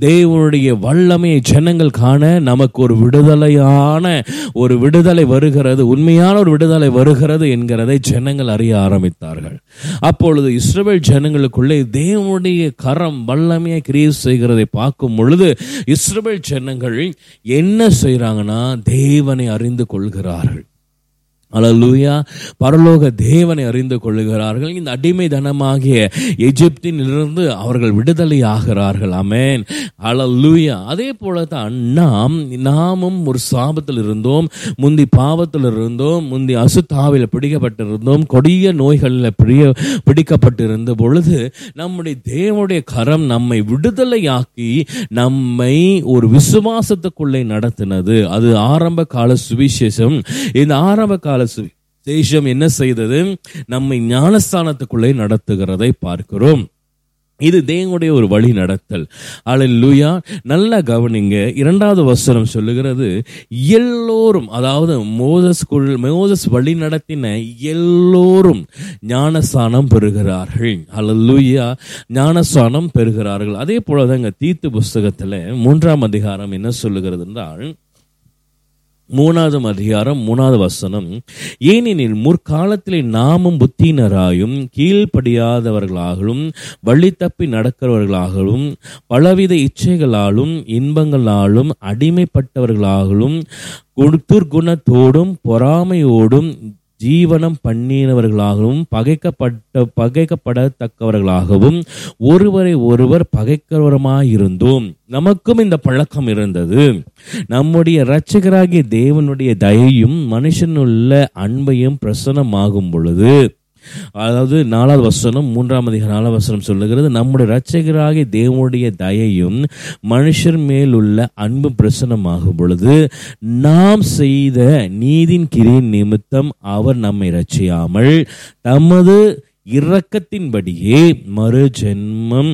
Speaker 1: தேவனுடைய வல்லமையை ஜனங்கள் காண நமக்கு ஒரு விடுதலையான ஒரு விடுதலை வருகிறது உண்மையான ஒரு விடுதலை வருகிறது என்கிறதை ஜனங்கள் அறிய ஆரம்பித்தார்கள். அப்பொழுது இஸ்ரேல் ஜனங்களுக்குள்ளே தேவனுடைய கரம் வல்லமையை கிரியை செய்கிறதை பார்க்கும் பொழுது இஸ்ரேல் ஜனங்கள் என்ன செய்கிறாங்கன்னா தேவனை அறிந்து கொள்கிறார்கள். அலலூயா பரலோக தேவனை அறிந்து கொள்ளுகிறார்கள். இந்த அடிமை தனமாகிய எஜிப்தினிலிருந்து அவர்கள் விடுதலை ஆகிறார்கள் அமேன் அலலூயா அதே போல தான் நாம் நாமும் ஒரு சாபத்தில் இருந்தோம் முந்தி பாவத்தில் இருந்தோம் முந்தி அசுத்தாவில் பிடிக்கப்பட்டிருந்தோம் கொடிய நோய்களில் பிடிய பிடிக்கப்பட்டிருந்த பொழுது நம்முடைய தேவனுடைய கரம் நம்மை விடுதலையாக்கி நம்மை ஒரு விசுவாசத்துக்குள்ளே நடத்தினது. அது ஆரம்ப கால சுவிசேஷம். இந்த ஆரம்ப கால சுவிசேஷம் என்ன செய்தது? நம்மை ஞானஸ்தானத்துக்குள்ளே நடத்துகிறதை பார்க்கிறோம். இது தேவனுடைய ஒரு வழி நடத்தல். லூயா நல்லா கவனிங்க. இரண்டாவது வசனம் சொல்லுகிறது எல்லோரும் அதாவது மோதஸ்குள் மோதஸ் வழி நடத்தின எல்லோரும் ஞானஸ்தானம் பெறுகிறார்கள். அல்லேலூயா ஞானஸ்தானம் பெறுகிறார்கள். அதே போலதாங்க தீத்து புஸ்தகத்தில் மூன்றாம் அதிகாரம் என்ன சொல்லுகிறது என்றால் மூணாவது அதிகாரம் மூணாவது வசனம். ஏனெனில் முற்காலத்திலே நாமும் புத்தினராயும் கீழ்ப்படியாதவர்களாகவும் வழி தப்பி நடக்கிறவர்களாகவும் பலவித இச்சைகளாலும் இன்பங்களாலும் அடிமைப்பட்டவர்களாகவும் துர்குணத்தோடும் பொறாமையோடும் ஜீவனம் பண்ணினவர்களாகவும் பகைக்கப்பட்ட பகைக்கப்படத்தக்கவர்களாகவும் ஒருவரை ஒருவர் பகைக்கிறவருமாயிருந்தோம். நமக்கும் இந்த பழக்கம் இருந்தது. நம்முடைய இரட்சகராகிய தேவனுடைய தயையும் மனுஷனுள்ள அன்பையும் பிரசனமாகும் பொழுது அதாவது நாலாவது வசனம் மூன்றாம் அதிக நாலாவது வசனம் சொல்லுகிறது நம்முடைய இரட்சகராகிய தேவனுடைய தயையும் மனுஷர் மேல் உள்ள அன்பு பிரசனமாகும் பொழுது நாம் செய்த நீதின் கிரியின் நிமித்தம் அவர் நம்மை ரட்சியாமல் தமது இரக்கத்தின்படியே மறு ஜென்மம்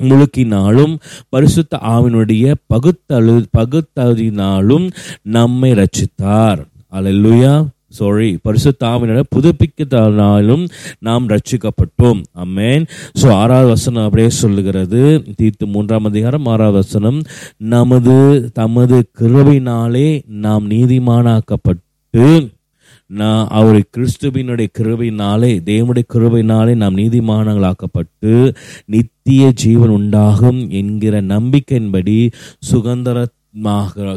Speaker 1: முழுக்கினாலும் பரிசுத்த ஆவினுடைய பகுத்தழு பகுத்தறினாலும் நம்மை ரச்சித்தார் அலல்லுயா சாரி பரிசுத்தாவினோட புதுப்பிக்கத்தாலும் நாம் ரட்சிக்கப்பட்டோம் அம்மேன் ஸோ ஆறாவது வசனம் அப்படியே சொல்லுகிறது. தீர்த்து மூன்றாம் அதிகாரம் ஆறாவது வசனம். நமது தமது கிருவினாலே நாம் நீதிமானாக்கப்பட்டு நான் அவர் கிறிஸ்துவினுடைய கிருவினாலே தேவனுடைய கிருவினாலே நாம் நீதிமானங்களாக்கப்பட்டு நித்திய ஜீவன் உண்டாகும் என்கிற நம்பிக்கையின்படி சுதந்திர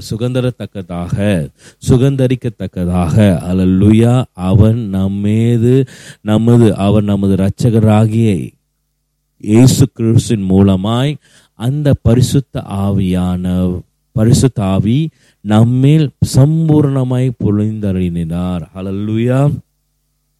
Speaker 1: சுகந்தரத்தக்கதாக சுகந்தரிக்கத்தக்கதாக. அலல்லுயா அவன் நம்மேது நமது அவன் நமது இரட்சகராகிய இயேசு கிறிஸ்துவின் மூலமாய் அந்த பரிசுத்த ஆவியான பரிசுத்த ஆவி நம்மேல் சம்பூர்ணமாய் பொழிந்தறினார் அலல்லுயா.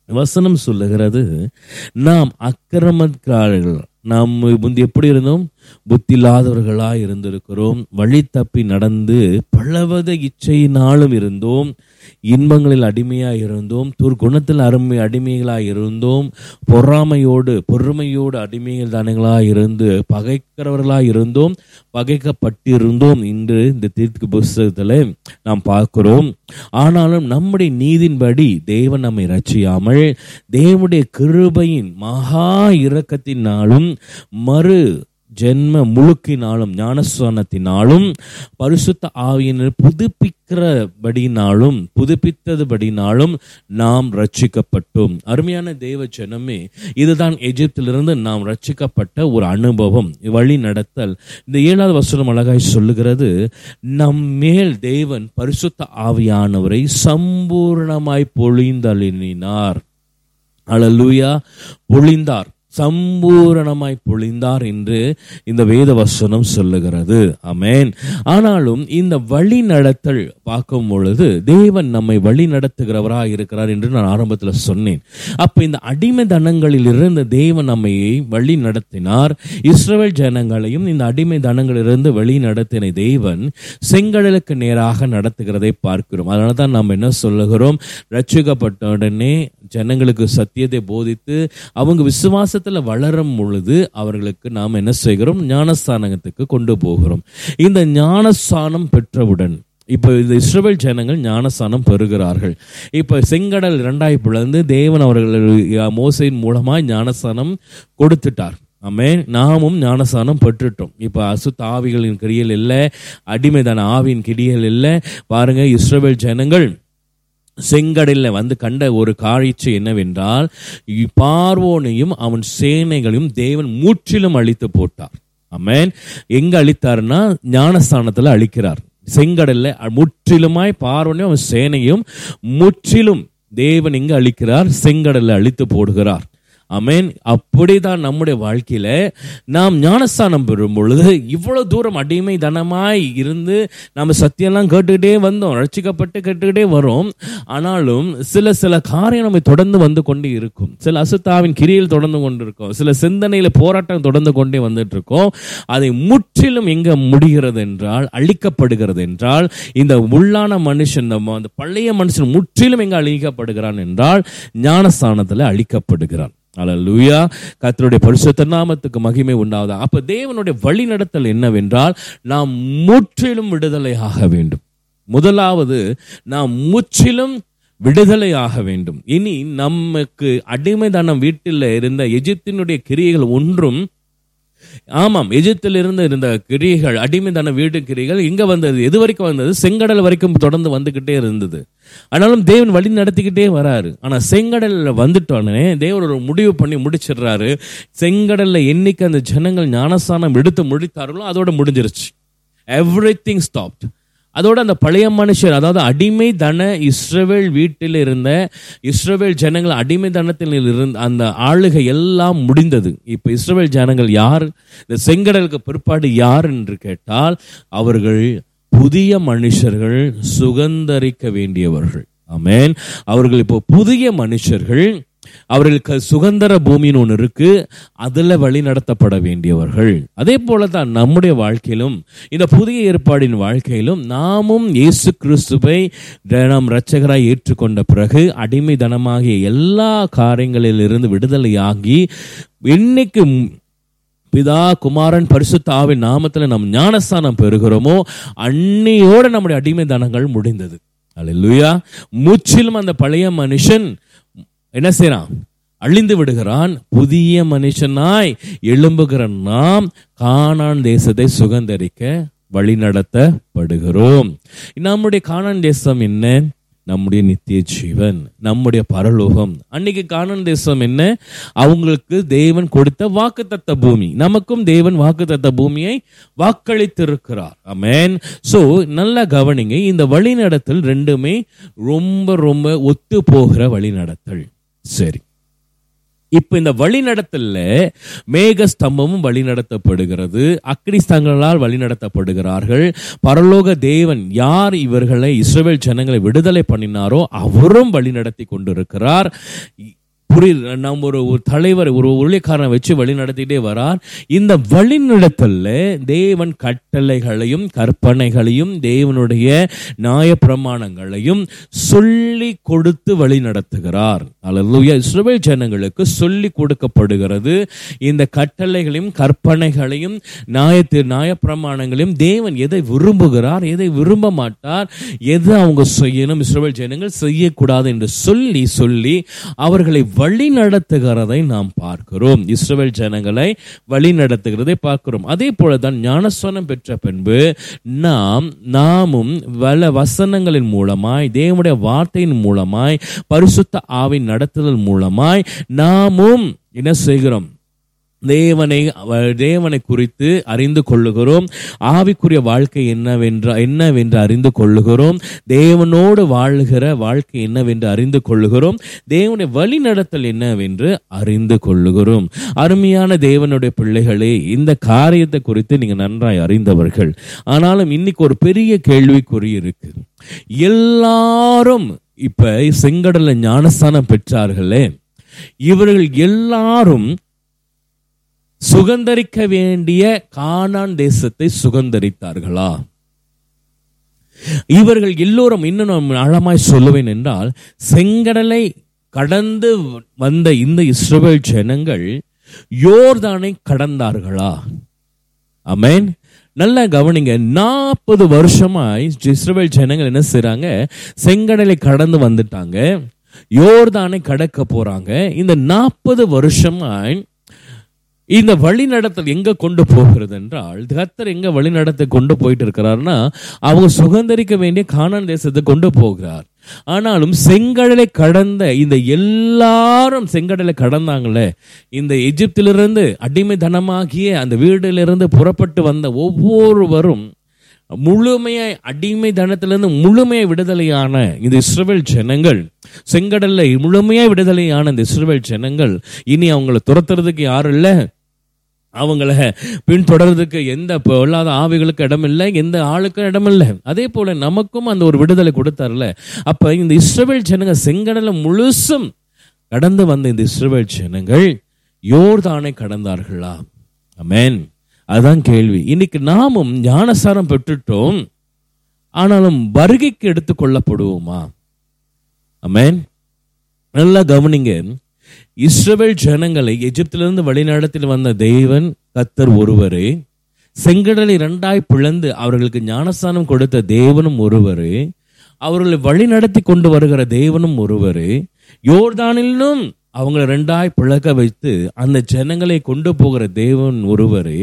Speaker 1: வசனம் சொல்லுகிறது நாம் அக்கிரமக்காரர்கள் நாம் முந்தி எப்படி இருந்தோம்? புத்தி இல்லாதவர்களாய் இருந்திருக்கிறோம். வழி தப்பி நடந்து பலவத இச்சையினாலும் இருந்தோம். இன்பங்களில் அடிமையாக இருந்தோம் துர்குணத்தில் அருமை அடிமைகளாய் இருந்தோம் பொறாமையோடு பொறுமையோடு அடிமைகள் தானங்களாக இருந்து பகைக்கிறவர்களாக இருந்தோம் பகைக்கப்பட்டிருந்தோம். என்று இந்த தீர்க்கு புஸ்தகத்தில் நாம் பார்க்கிறோம் ஆனாலும் நம்முடைய நீதின்படி தேவன் நம்மை ரச்சியாமல் தேவனுடைய கிருபையின் மகா இரக்கத்தினாலும் மறு ஜென்ம முழுக்கினாலும் ஞானஸ்தானத்தினாலும் பரிசுத்த ஆவியினர் புதுப்பிக்கிறபடினாலும் புதுப்பித்ததுபடினாலும் நாம் ரட்சிக்கப்பட்டோம் அருமையான தேவ ஜனமே இதுதான் எஜிப்திலிருந்து நாம் ரட்சிக்கப்பட்ட ஒரு அனுபவம் வழி நடத்தல். இந்த ஏழாவது வசனம் அழகாய் சொல்லுகிறது நம் மேல் தேவன் பரிசுத்த ஆவியானவரை சம்பூர்ணமாய் பொழிந்தளினார் அழலூயா பொழிந்தார். சம்பூரணமாய் பொழிந்தார் என்று இந்த வேத வசனம் சொல்லுகிறது. அமேன் ஆனாலும் இந்த வழி நடத்தல் பார்க்கும் பொழுது தேவன் நம்மை வழி நடத்துகிறவராக இருக்கிறார் என்று நான் ஆரம்பத்தில் சொன்னேன். அப்ப இந்த அடிமை தனங்களில் இருந்து தேவன் நம்மை வழி நடத்தினார் இஸ்ரவேல் ஜனங்களையும் இந்த அடிமை தனங்களிலிருந்து வழி நடத்தின தேவன் செங்கடலுக்கு நேராக நடத்துகிறதை பார்க்கிறோம். அதனால தான் நாம் என்ன சொல்லுகிறோம்? ரட்சிக்கப்பட்ட உடனே ஜனங்களுக்கு சத்தியத்தை போதித்து அவங்க விசுவாசத்துல வளரும் பொழுது அவர்களுக்கு நாம் என்ன செய்கிறோம்? ஞானஸ்தானத்துக்கு கொண்டு போகிறோம். இந்த ஞானஸ்தானம் பெற்றவுடன் இப்போ இந்த இஸ்ரவேல் ஜனங்கள் ஞானஸ்தானம் பெறுகிறார்கள். இப்போ செங்கடல் இரண்டாய் பிளந்து தேவன் அவர்கள் மோசையின் மூலமாக ஞானஸ்தானம் கொடுத்துட்டார். ஆமே நாமும் ஞானஸ்தானம் பெற்றுட்டோம். இப்போ அசுத்த ஆவிகளின் கிரியல் இல்லை அடிமைதான ஆவியின் கிரியல் இல்லை. பாருங்கள் இஸ்ரவேல் ஜனங்கள் செங்கடலில் வந்து கண்ட ஒரு காட்சி என்னவென்றால் பார்வோனையும் அவன் சேனைகளையும் தேவன் முற்றிலும் அழித்து போட்டார். அமேன் எங்க அழித்தார்னா ஞானஸ்தானத்தில் அழிக்கிறார். செங்கடல்ல முற்றிலுமாய் பார்வனையும் அவன் சேனையும் முற்றிலும் தேவன் எங்க அழிக்கிறார் செங்கடல்ல அழித்து போடுகிறார். அமேன் அப்படிதான் நம்முடைய வாழ்க்கையில் நாம் ஞானஸ்தானம் பெறும் பொழுது இவ்வளோ தூரம் அடிமை தனமாய் இருந்து நம்ம சத்தியம்லாம் கேட்டுக்கிட்டே வந்தோம் ரட்சிக்கப்பட்டு கேட்டுக்கிட்டே வரோம். ஆனாலும் சில சில காரியம் நம்மை தொடர்ந்து வந்து கொண்டே இருக்கும். சில அசுத்தாவின் கிரியில் தொடர்ந்து கொண்டு இருக்கோம் சில சிந்தனையில் போராட்டம் தொடர்ந்து கொண்டே வந்துட்டு இருக்கோம் அதை முற்றிலும் எங்கே முடிகிறது என்றால் அழிக்கப்படுகிறது என்றால் இந்த உள்ளான மனுஷன் நம்ம அந்த பழைய மனுஷன் முற்றிலும் எங்கே அழிக்கப்படுகிறான் என்றால் ஞானஸ்தானத்தில் அழிக்கப்படுகிறான். அலலூயா கத்தருடைய பரிசுத்த நாமத்துக்கு மகிமை உண்டாவது. அப்ப தேவனுடைய வழி நடத்தல் என்னவென்றால் நாம் முற்றிலும் விடுதலை ஆக வேண்டும். முதலாவது நாம் முற்றிலும் விடுதலை ஆக வேண்டும். இனி நமக்கு அடிமைதானம் வீட்டில் இருந்த எஜிப்தினுடைய கிரியைகள் ஒன்றும் ஆமாம் எஜிப்தில் இருந்து இருந்த கிரிகள் அடிமைதான வீட்டு கிரிகள் இங்கே வந்தது எது வரைக்கும் வந்தது செங்கடல் வரைக்கும் தொடர்ந்து வந்துக்கிட்டே இருந்தது. ஆனாலும் தேவன் வழி நடத்திக்கிட்டே வராரு. ஆனால் செங்கடலில் வந்துட்டோன்னே தேவர் ஒரு முடிவு பண்ணி முடிச்சிடுறாரு. செங்கடலில் என்னைக்கு அந்த ஜனங்கள் ஞானஸ்தானம் எடுத்து முடித்தார்களோ அதோட முடிஞ்சிருச்சு. எவ்ரி திங் ஸ்டாப்ட் அதோட அந்த பழைய மனுஷர் அதாவது அடிமை தன இஸ்ரவேல் வீட்டில் இருந்த இஸ்ரவேல் ஜனங்கள் அடிமை தனத்தில் இருந்த அந்த ஆளுகை எல்லாம் முடிந்தது. இப்போ இஸ்ரவேல் ஜனங்கள் யார்? இந்த செங்கடலுக்கு பிற்பாடு யார் என்று கேட்டால் அவர்கள் புதிய மனுஷர்கள் சுகந்தரிக்க வேண்டியவர்கள். ஆமேன். அவர்கள் இப்போ புதிய மனுஷர்கள் அவர்களுக்கு சுதந்திர பூமின்னு ஒன்று இருக்கு. அதுல வழி நடத்தப்பட வேண்டியவர்கள். அதே போல தான் நம்முடைய வாழ்க்கையிலும் இந்த புதிய ஏற்பாடின் வாழ்க்கையிலும் நாமும் இயேசு கிறிஸ்துவை நாம் இரட்சகராய் ஏற்றுக்கொண்ட பிறகு அடிமைதனமாகிய எல்லா காரியங்களிலிருந்து விடுதலையாகி இன்னைக்கு பிதா குமாரன் பரிசுத்தாவின் நாமத்தில் நம் ஞானஸ்தானம் பெறுகிறோமோ அன்னையோட நம்முடைய அடிமை தனங்கள் முடிந்தது. அல்லா முற்றிலும் அந்த பழைய மனுஷன் என்ன செய்யறான் அழிந்து விடுகிறான். புதிய மனுஷனாய் எழும்புகிற நாம் காணான் தேசத்தை சுகந்தரிக்க வழி நடத்தப்படுகிறோம் நம்முடைய காணான் தேசம் என்ன? நம்முடைய நித்திய ஜீவன் நம்முடைய பரலோகம். அன்னைக்கு காணன் தேசம் என்ன? அவங்களுக்கு தேவன் கொடுத்த வாக்குத்தத்த பூமி. நமக்கும் தேவன் வாக்குத்தத்த பூமியை வாக்களித்திருக்கிறார். அமேன் ஸோ நல்லா கவனிங்க இந்த வழிநடத்தல் ரெண்டுமே ரொம்ப ரொம்ப ஒத்து போகிற வழிநடத்தல். சரி. இப்ப இந்த வழிநடத்தல மேக ஸ்தம்பமும் வழிநடத்தப்படுகிறது. அக்னிஸ்தங்களால் வழிநடத்தப்படுகிறார்கள். பரலோக தேவன் யார் இவர்களை இஸ்ரேல் ஜனங்களை விடுதலை பண்ணினாரோ அவரும் வழிநடத்தி கொண்டிருக்கிறார். புரியுது? நம்ம ஒரு ஒரு தலைவர் ஒரு ஊழியக்காரனை வச்சு வழி நடத்திட்டே வரார். இந்த வழிநடத்தல தேவன் கட்டளைகளையும் கற்பனைகளையும் தேவனுடைய நியாயப்பிரமாணங்களையும் சொல்லி கொடுத்து வழி நடத்துகிறார். அல்லது இஸ்ரவேல் ஜனங்களுக்கு சொல்லி கொடுக்கப்படுகிறது. இந்த கட்டளைகளையும் கற்பனைகளையும் நியாயத்து பிரமாணங்களையும் தேவன் எதை விரும்புகிறார் எதை விரும்ப மாட்டார் எது அவங்க செய்யணும் இஸ்ரவேல் ஜனங்கள் செய்யக்கூடாது என்று சொல்லி சொல்லி அவர்களை வழி நடத்துகிறதை நாம் பார்க்கிறோம். இஸ்ரவேல் ஜனங்களை வழி நடத்துகிறதை பார்க்கிறோம். அதே போலதான் ஞானஸ்வனம் பெற்ற பின்பு நாம் நாமும் வல வசனங்களின் மூலமாய் தேவனுடைய வார்த்தையின் மூலமாய் பரிசுத்த ஆவின் நடத்துதல் மூலமாய் நாமும் என்ன செய்கிறோம்? தேவனை தேவனை குறித்து அறிந்து கொள்ளுகிறோம். ஆவிக்குரிய வாழ்க்கை என்னவென்று என்னவென்று அறிந்து கொள்ளுகிறோம். தேவனோடு வாழுகிற வாழ்க்கை என்னவென்று அறிந்து கொள்ளுகிறோம். தேவனை வழி நடத்தல் என்னவென்று அறிந்து கொள்ளுகிறோம். அருமையான தேவனுடைய பிள்ளைகளே இந்த காரியத்தை குறித்து நீங்க நன்றாய் அறிந்தவர்கள். ஆனாலும் இன்னைக்கு ஒரு பெரிய கேள்விக்குறி இருக்கு. எல்லாரும் இப்ப செங்கடல ஞானஸ்தானம் பெற்றார்களே. இவர்கள் எல்லாரும் சுகந்தரிக்க வேண்டிய கானான் தேசத்தை சுகந்தரித்தார்களா? இவர்கள் எல்லோரும் இன்னும் நான் ஆழமாய் சொல்லுவேன் என்றால் செங்கடலை கடந்து வந்த இந்த இஸ்ரவேல் ஜனங்கள் யோர்தானை கடந்தார்களா? அமேன் நல்லா கவனிங்க நாற்பது வருஷமாய் இஸ்ரவேல் ஜனங்கள் என்ன செய்றாங்க? செங்கடலை கடந்து வந்துட்டாங்க யோர்தானை கடக்க போறாங்க. இந்த நாற்பது வருஷமாய் இந்த வழிநடத்தல் எங்க கொண்டு போகிறது என்றால் கத்தர் எங்க வழிநடத்தை கொண்டு போயிட்டு இருக்கிறார்னா அவங்க சுதந்திரிக்க வேண்டிய கானான் தேசத்தை கொண்டு போகிறார். ஆனாலும் செங்கடலை கடந்த இந்த எல்லாரும் செங்கடலை கடந்தாங்களே இந்த எகிப்திலிருந்து அடிமைத்தனமாகிய அந்த வீடிலிருந்து புறப்பட்டு வந்த ஒவ்வொருவரும் முழுமையாய் அடிமை தனத்திலிருந்து முழுமையாய் விடுதலையான இந்த இஸ்ரவேல் ஜனங்கள் செங்கடல்ல முழுமையாய் விடுதலையான இந்த இஸ்ரவேல் ஜனங்கள் இனி அவங்கள துரத்துறதுக்கு யாரும் இல்லை. அவங்கள பின்தொடர்றதுக்கு எந்த பொல்லாத ஆவிகளுக்கு இடமில்லை எந்த ஆளுக்கும் இடமில்லை. அதே போல நமக்கும் அந்த ஒரு விடுதலை கொடுத்தார்ல. அப்ப இந்த இஸ்ரவேல் ஜனங்க செங்கடலை முழுசும் கடந்து வந்த இந்த இஸ்ரவேல் ஜனங்கள் யோர்தானை கடந்தார்களா? அமேன் அதுதான் கேள்வி. இன்னைக்கு நாமும் ஞானசாரம் பெற்றுட்டோம் ஆனாலும் வருகைக்கு எடுத்துக் கொள்ளப்படுவோமா? அமேன் நல்லா கவனிங்க. இஸ்ரவேல் ஜனங்களை எகிப்திலிருந்து வழிநடத்தில் வந்த தெய்வன் கத்தர் ஒருவரே செங்கடலை இரண்டாய் பிளந்து அவர்களுக்கு ஞானஸ்தானம் கொடுத்த தேவனும் ஒருவரே அவர்களை வழிநடத்தி கொண்டு வருகிற தேவனும் ஒருவரே யோர்தானிலும் அவங்களை ரெண்டாய் பிளக்க வைத்து அந்த ஜனங்களை கொண்டு போகிற தேவன் ஒருவரே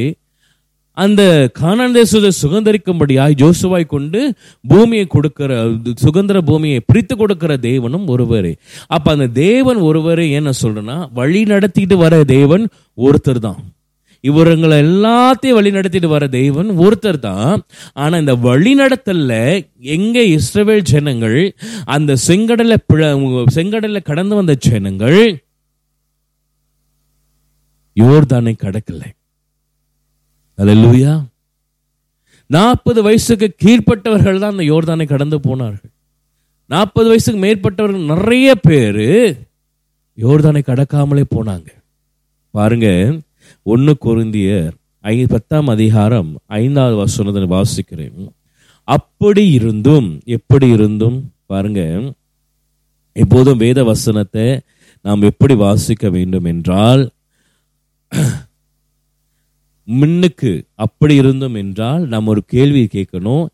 Speaker 1: அந்த கானான் தேசத்தை சுதந்திரிக்கும்படியாய் ஜோசுவாய் கொண்டு பூமியை கொடுக்கிற சுதந்திர பூமியை பிரித்து கொடுக்கிற தேவனும் ஒருவரே. அப்ப அந்த தேவன் ஒருவரே என்ன சொல்றேன்னா வழி நடத்திட்டு வர தேவன் ஒருத்தர் தான். இவருங்களை எல்லாத்தையும் வழி நடத்திட்டு வர தெய்வன் ஒருத்தர் தான். ஆனா இந்த வழி நடத்தல எங்க இஸ்ரவேல் ஜனங்கள் அந்த செங்கடலை பிழ- செங்கடலை கடந்து வந்த ஜனங்கள் யோர்தானை கடக்கலை. அல்லேலூயா நாற்பது வயசுக்கு கீழ்ப்பட்டவர்கள் தான் அந்த யோர்தானை கடந்து போனார்கள். நாற்பது வயசுக்கு மேற்பட்டவர்கள் நிறைய பேர் யோர்தானை கடக்காமலே போனாங்க. பாருங்க ஒன்று கொருந்தியர் ஐ பத்தாம் அதிகாரம் ஐந்தாவது வசனத்தை வாசிக்கிறேன். அப்படி இருந்தும் எப்படி இருந்தும் பாருங்க எப்போதும் வேத வசனத்தை நாம் எப்படி வாசிக்க வேண்டும் என்றால் முன்னுக்கு அப்படி இருந்தும் என்றால் நம்ம ஒரு கேள்வி கேட்கணும்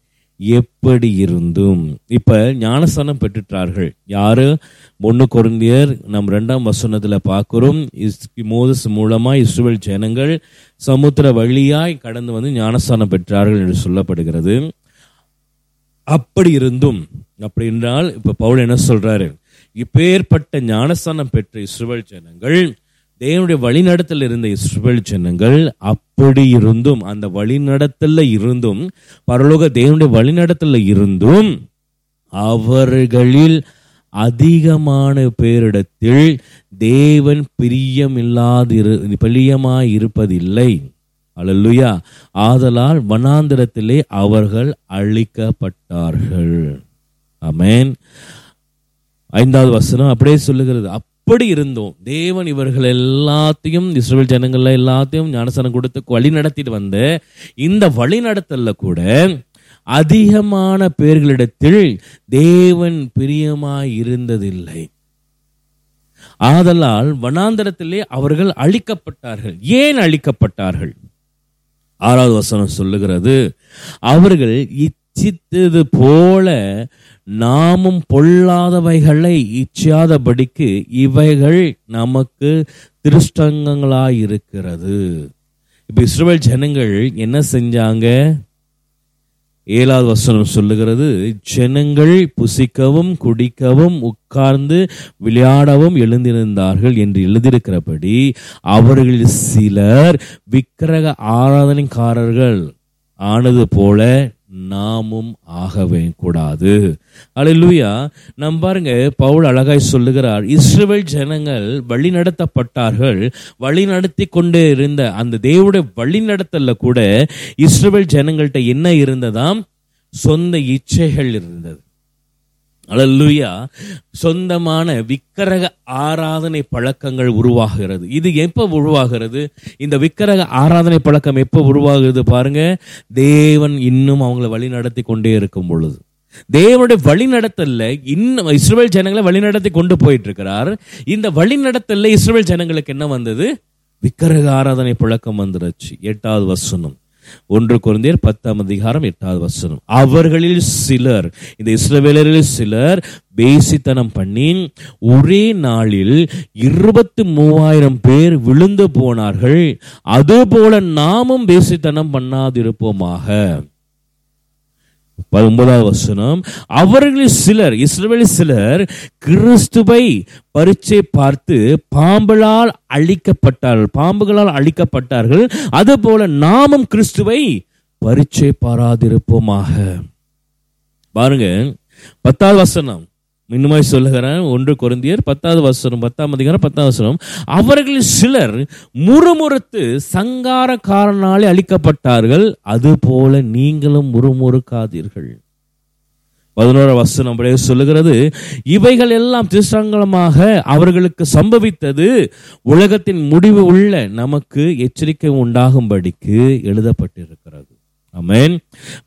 Speaker 1: எப்படி இருந்தும்? இப்ப ஞானஸ்தானம் பெற்றுட்டார்கள். யாரு? ஒன்னு கொருந்தியர் நம் ரெண்டாம் வசனத்துல பார்க்கிறோம். இஸ்- மூலமா இஸ்ரேல் ஜனங்கள் சமுத்திர வழியாய் கடந்து வந்து ஞானஸ்தானம் பெற்றார்கள் என்று சொல்லப்படுகிறது. அப்படி இருந்தும் அப்படி என்றால் இப்ப பவுல் என்ன சொல்றாரு? இப்பேற்பட்ட ஞானஸ்தானம் பெற்ற இஸ்ரேல் ஜனங்கள் தேவனுடைய வழிநடத்தல் இருந்த இஸ்ரேல் ஜனங்கள் அப்படி இருந்தும் அந்த வழிநடத்தல இருந்தும் பரலோக தேவனுடைய வழிநடத்தல இருந்தும் அவர்களில் அதிகமான பேரிடத்தில் தேவன் பிரியமில்லாதிரு பிரியமாய் இருப்பதில்லை அழல்லுயா ஆதலால் வனாந்திரத்திலே அவர்கள் அழிக்கப்பட்டார்கள். ஆமென். ஐந்தாவது வசனம் அப்படியே சொல்லுகிறது. அப்படி இருந்தோம். தேவன் இவர்கள் எல்லாத்தையும் இஸ்ரேல் ஜனங்கள்ல எல்லாத்தையும் ஞானசனம் கொடுத்து வழி நடத்திட்டு வந்த இந்த வழி நடத்தல கூட அதிகமான பேர்களிடத்தில் தேவன் பிரியமாய் இருந்ததில்லை. ஆதலால் வனாந்தரத்திலே அவர்கள் அழிக்கப்பட்டார்கள். ஏன் அழிக்கப்பட்டார்கள்? ஆறாவது வசனம் சொல்லுகிறது அவர்கள் இச்சித்தது போல நாமும் பொல்லாதவைகளை இச்சாதபடிக்கு இவைகள் நமக்கு திருஷ்டங்களாயிருக்கிறது. இப்போ இஸ்ரவேல் ஜனங்கள் என்ன செஞ்சாங்க? ஏழாவது வசனம் சொல்லுகிறது ஜனங்கள் புசிக்கவும் குடிக்கவும் உட்கார்ந்து விளையாடவும் எழுந்திருந்தார்கள் என்று எழுதியிருக்கிறபடி அவர்களில் சிலர் விக்கிரக ஆராதனைக்காரர்கள் ஆனது போல நாமும் ஆகவே கூடாது. அல்லேலூயா நம் பாருங்க பவுல் அழகாய் சொல்லுகிறார் இஸ்ரேல் ஜனங்கள் வழி நடத்தப்பட்டார்கள் வழி நடத்தி கொண்டே இருந்த அந்த தேவனுடைய வழி நடத்தல கூட இஸ்ரேல் ஜனங்கள்ட்ட என்ன இருந்ததாம்? சொந்த இச்சைகள் இருந்தது. அல்லேலூயா. சொந்தமான விக்கிரக ஆராதனை பழக்கங்கள் உருவாகிறது. இது எப்போ உருவாகிறது? இந்த விக்கிரக ஆராதனை பழக்கம் எப்போ உருவாகுது பாருங்க. தேவன் இன்னும் அவங்கள வழி நடத்தி கொண்டே இருக்கும் பொழுது. தேவனுடைய வழிநடத்தல்ல இன்னும் இஸ்ரேல் ஜனங்களை வழிநடத்தி கொண்டு போயிட்டு இருக்கிறார் இந்த வழிநடத்தல்ல இஸ்ரேல் ஜனங்களுக்கு என்ன வந்தது? விக்கிரக ஆராதனை பழக்கம் வந்துருச்சு. எட்டாவது வசனம். ஒன்று குழந்தையர் பத்தாம் அதிகாரம் எட்டாவது வசனம். அவர்களில் சிலர் இந்த இஸ்ரவேலரில் சிலர் பேசித்தனம் பண்ணி ஒரே நாளில் இருபத்தி மூவாயிரம் பேர் விழுந்து போனார்கள். அதுபோல நாமும் பேசித்தனம் பண்ணாதிருப்போமாக. பத்தொன்பதாவது வசனம் அவர்களில் சிலர் இஸ்ரவேலில் சிலர் கிறிஸ்துவை பரீட்சை பார்த்து பாம்புகளால் அழிக்கப்பட்டார்கள் பாம்புகளால் அழிக்கப்பட்டார்கள். அதுபோல நாமும் கிறிஸ்துவை பரீட்சை பாராதிருப்போமாக. பாருங்க பத்தாவது வசனம். இன்னுமாய் சொல்லுகிறேன் ஒன்று குருந்தியர் பத்தாவது வசனம் பத்தாம் அதிகாரம் பத்தாவது வசனம். அவர்களில் சிலர் முறுமுறுத்து சங்காரக்காரனாலே அழிக்கப்பட்டார்கள் அதுபோல நீங்களும் முறுமுறுக்காதீர்கள். பதினோரு வசனம் அப்படியே சொல்லுகிறது இவைகள் எல்லாம் திருசங்கலமாக அவர்களுக்கு சம்பவித்தது உலகத்தின் முடிவு உள்ள நமக்கு எச்சரிக்கை உண்டாகும்படிக்கு எழுதப்பட்டிருக்கிறது. அமேன்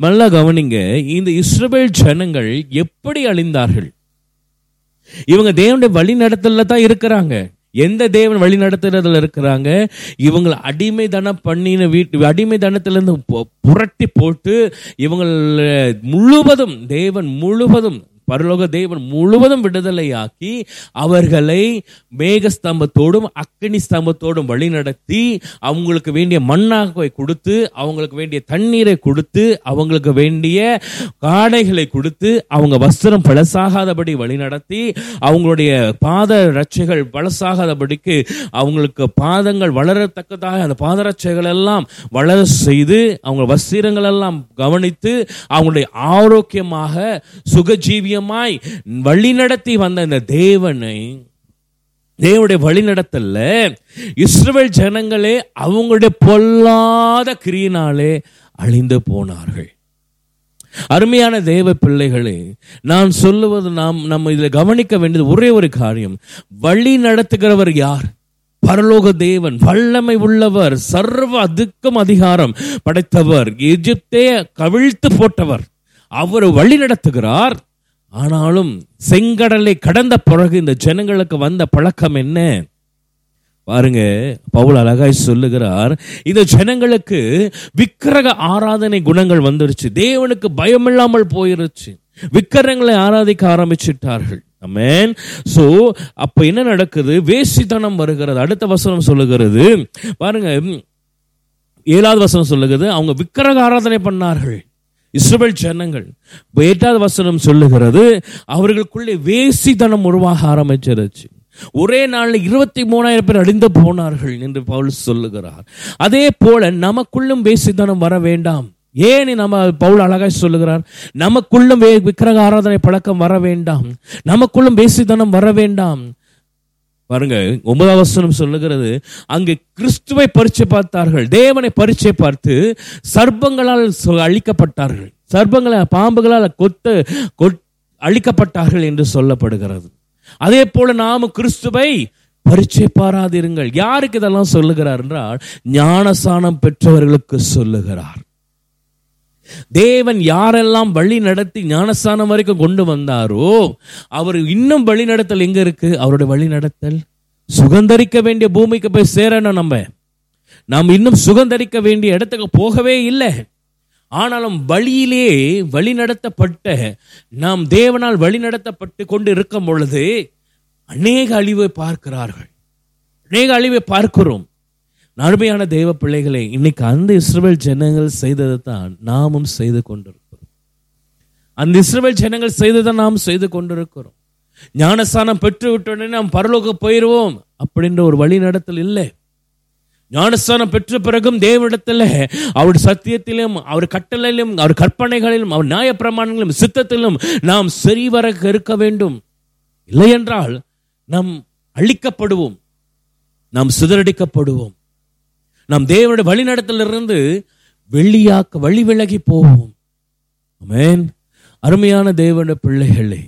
Speaker 1: நல்லா கவனிங்க இந்த இஸ்ரேல் ஜனங்கள் எப்படி அழிந்தார்கள்? இவங்க தேவனுடைய வழி நடத்தல தான் இருக்கிறாங்க. எந்த தேவன் வழி நடத்துறதுல இருக்கிறாங்க? இவங்களை அடிமை தனம் பண்ணின வீட்டு அடிமை தனத்திலிருந்து புரட்டி போட்டு இவங்கள் முழுவதும் தேவன் முழுவதும் பரலோக தேவன் முழுவதும் விடுதலையாக்கி அவர்களை மேகஸ்தம்பத்தோடும் அக்கினி ஸ்தம்பத்தோடும் வழி நடத்தி அவங்களுக்கு வேண்டிய மண்ணாக கொடுத்து அவங்களுக்கு வேண்டிய தண்ணீரை கொடுத்து அவங்களுக்கு வேண்டிய காடைகளை கொடுத்து அவங்க வஸ்திரம் பழசாகாதபடி வழி நடத்தி அவங்களுடைய பாத ரட்சைகள் பழசாகாதபடிக்கு அவங்களுக்கு பாதங்கள் வளரத்தக்கதாக அந்த பாதரட்சைகள் எல்லாம் வளர செய்து அவங்க வஸ்திரங்கள் எல்லாம் கவனித்து அவங்களுடைய ஆரோக்கியமாக சுகஜீவியமாய் வழிநடத்தி வந்த இந்த தேவனை தேவனுடைய வழிநடத்தல இஸ்ரவேல் ஜனங்களே அவங்களுடைய பொல்லாத கிரியினாலே அழிந்து போனார்கள். அருமையான தேவ பிள்ளைகளே நான் சொல்லுவது நாம் நம்ம இதில் கவனிக்க வேண்டியது ஒரே ஒரு காரியம். வழி நடத்துகிறவர் யார்? பரலோக தேவன் வல்லமை உள்ளவர் சர்வ அதுக்கும் அதிகாரம் படைத்தவர் எகிப்தே கவிழ்த்து போட்டவர். அவர் வழி நடத்துகிறார். ஆனாலும் செங்கடலை கடந்த பிறகு இந்த ஜனங்களுக்கு வந்த பழக்கம் என்ன? பாருங்க பவுல் அழகாய் சொல்லுகிறார் இந்த ஜனங்களுக்கு விக்கிரக ஆராதனை குணங்கள் வந்துருச்சு. தேவனுக்கு பயமில்லாமல் போயிருச்சு. விக்கிரங்களை ஆராதிக்க ஆரம்பிச்சிட்டார்கள். அமேன் சோ அப்ப என்ன நடக்குது? வேசித்தனம் வருகிறது. அடுத்த வசனம் சொல்லுகிறது. பாருங்க ஏழாவது வசனம் சொல்லுகிறது. அவங்க விக்கிரக ஆராதனை பண்ணார்கள். இஸ்ரவேல் ஜனங்கள் எட்டாவது வசனம் சொல்லுகிறது அவர்களுக்குள்ளே வேசிதனம் உருவாக ஆரம்பிச்சிருச்சு. ஒரே நாளில் இருபத்தி மூணாயிரம் பேர் அழிந்து போனார்கள் என்று பவுல் சொல்லுகிறார். அதே போல நமக்குள்ளும் வேசித்தனம் வர வேண்டாம். ஏன் நம்ம பவுல் அழகாய் சொல்லுகிறார்? நமக்குள்ளும் வே- விக்கிரக ஆராதனை பழக்கம் வர வேண்டாம். நமக்குள்ளும் வேசித்தனம் வர வேண்டாம். பாருங்க ஒன்பதாம் வசனம் சொல்லுகிறது அங்கு கிறிஸ்துவை பரிச்சை பார்த்தார்கள். தேவனை பரிச்சை பார்த்து சர்ப்பங்களால் சொ- அழிக்கப்பட்டார்கள். சர்ப்பங்களால் பாம்புகளால் கொத்து கொட்- அழிக்கப்பட்டார்கள் என்று சொல்லப்படுகிறது. அதே போல நாம கிறிஸ்துவை பரிச்சை பாராதிருங்கள். யாருக்கு இதெல்லாம் சொல்லுகிறார் என்றால் ஞானசானம் பெற்றவர்களுக்கு சொல்லுகிறார். தேவன் யாரெல்லாம் வழி நடத்தி ஞானஸ்தானம் வரைக்கும் கொண்டு வந்தாரோ அவர் இன்னும் வழி நடத்தல் எங்க இருக்கு? அவருடைய வழி நடத்தல். சுகந்தரிக்க வேண்டிய பூமிக்கு போய் சேரணும் நம்ம. நாம் இன்னும் சுகந்தரிக்க வேண்டிய இடத்துக்கு போகவே இல்லை. ஆனாலும் வழியிலே வழி நடத்தப்பட்ட நாம் தேவனால் வழி நடத்தப்பட்டு கொண்டு இருக்கும் பொழுது அநேக அழிவை பார்க்கிறார்கள். அநேக அழிவை பார்க்கிறோம். அருமையான தெய்வ பிள்ளைகளை இன்னைக்கு அந்த இஸ்ரேல் ஜனங்கள் செய்ததை தான் நாமும் செய்து கொண்டிருக்கிறோம். அந்த இஸ்ரேல் ஜனங்கள் செய்ததை நாம் செய்து கொண்டிருக்கிறோம். ஞானஸ்தானம் பெற்று விட்டோடனே நாம் பரலோக போயிடுவோம் அப்படின்ற ஒரு வழி நடத்தல் இல்லை. ஞானஸ்தானம் பெற்ற பிறகும் தேவனிடத்தில் அவர் சத்தியத்திலும் அவர் கட்டளையிலும் அவர் கற்பனைகளிலும் அவர் நியாயப்பிரமாணங்களிலும் சித்தத்திலும் நாம் சரிவர இருக்க வேண்டும். இல்லையென்றால் நாம் அழிக்கப்படுவோம். நாம் சிதறடிக்கப்படுவோம். நாம் தேவனுடைய வழிநடத்திலிருந்து வெளியாக்க வழி விலகி போவோம். மேன் அருமையான தேவனுடைய பிள்ளைகளே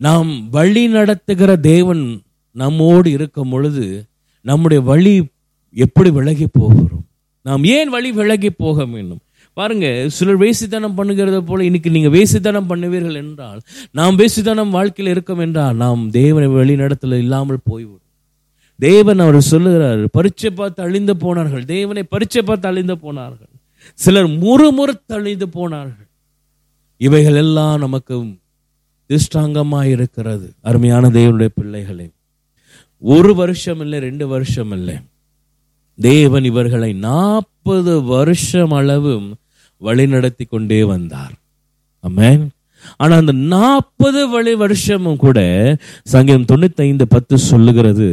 Speaker 1: நாம் வழி நடத்துகிற தேவன் நம்மோடு இருக்கும் பொழுது நம்முடைய வழி எப்படி விலகி போகிறோம்? நாம் ஏன் வழி விலகி போக வேண்டும்? பாருங்க சிலர் வேசித்தனம் பண்ணுகிறத போல இன்னைக்கு நீங்கள் வேசித்தனம் பண்ணுவீர்கள் என்றால் நாம் வேசித்தனம் வாழ்க்கையில் இருக்கும் என்றால் நாம் தேவனை வழி நடத்தல இல்லாமல் போய்விடும். தேவன் அவர் சொல்லுகிறார் பரிச்சை பார்த்து அழிந்து போனார்கள். தேவனை பரிச்சை பார்த்து அழிந்து போனார்கள். சிலர் முறுமுறு தழிந்து போனார்கள். இவைகள் எல்லாம் நமக்கு திஷ்டாங்கமாய் இருக்கிறது அருமையான தேவனுடைய பிள்ளைகளே. ஒரு வருஷம் இல்லை ரெண்டு வருஷம் இல்லை. தேவன் இவர்களை நாற்பது வருஷம் அளவும் வழிநடத்தி கொண்டே வந்தார். அமேன் ஆனால் அந்த நாற்பது வழி வருஷமும் கூட சங்கீதம் தொண்ணூத்தி ஐந்து பத்து சொல்லுகிறது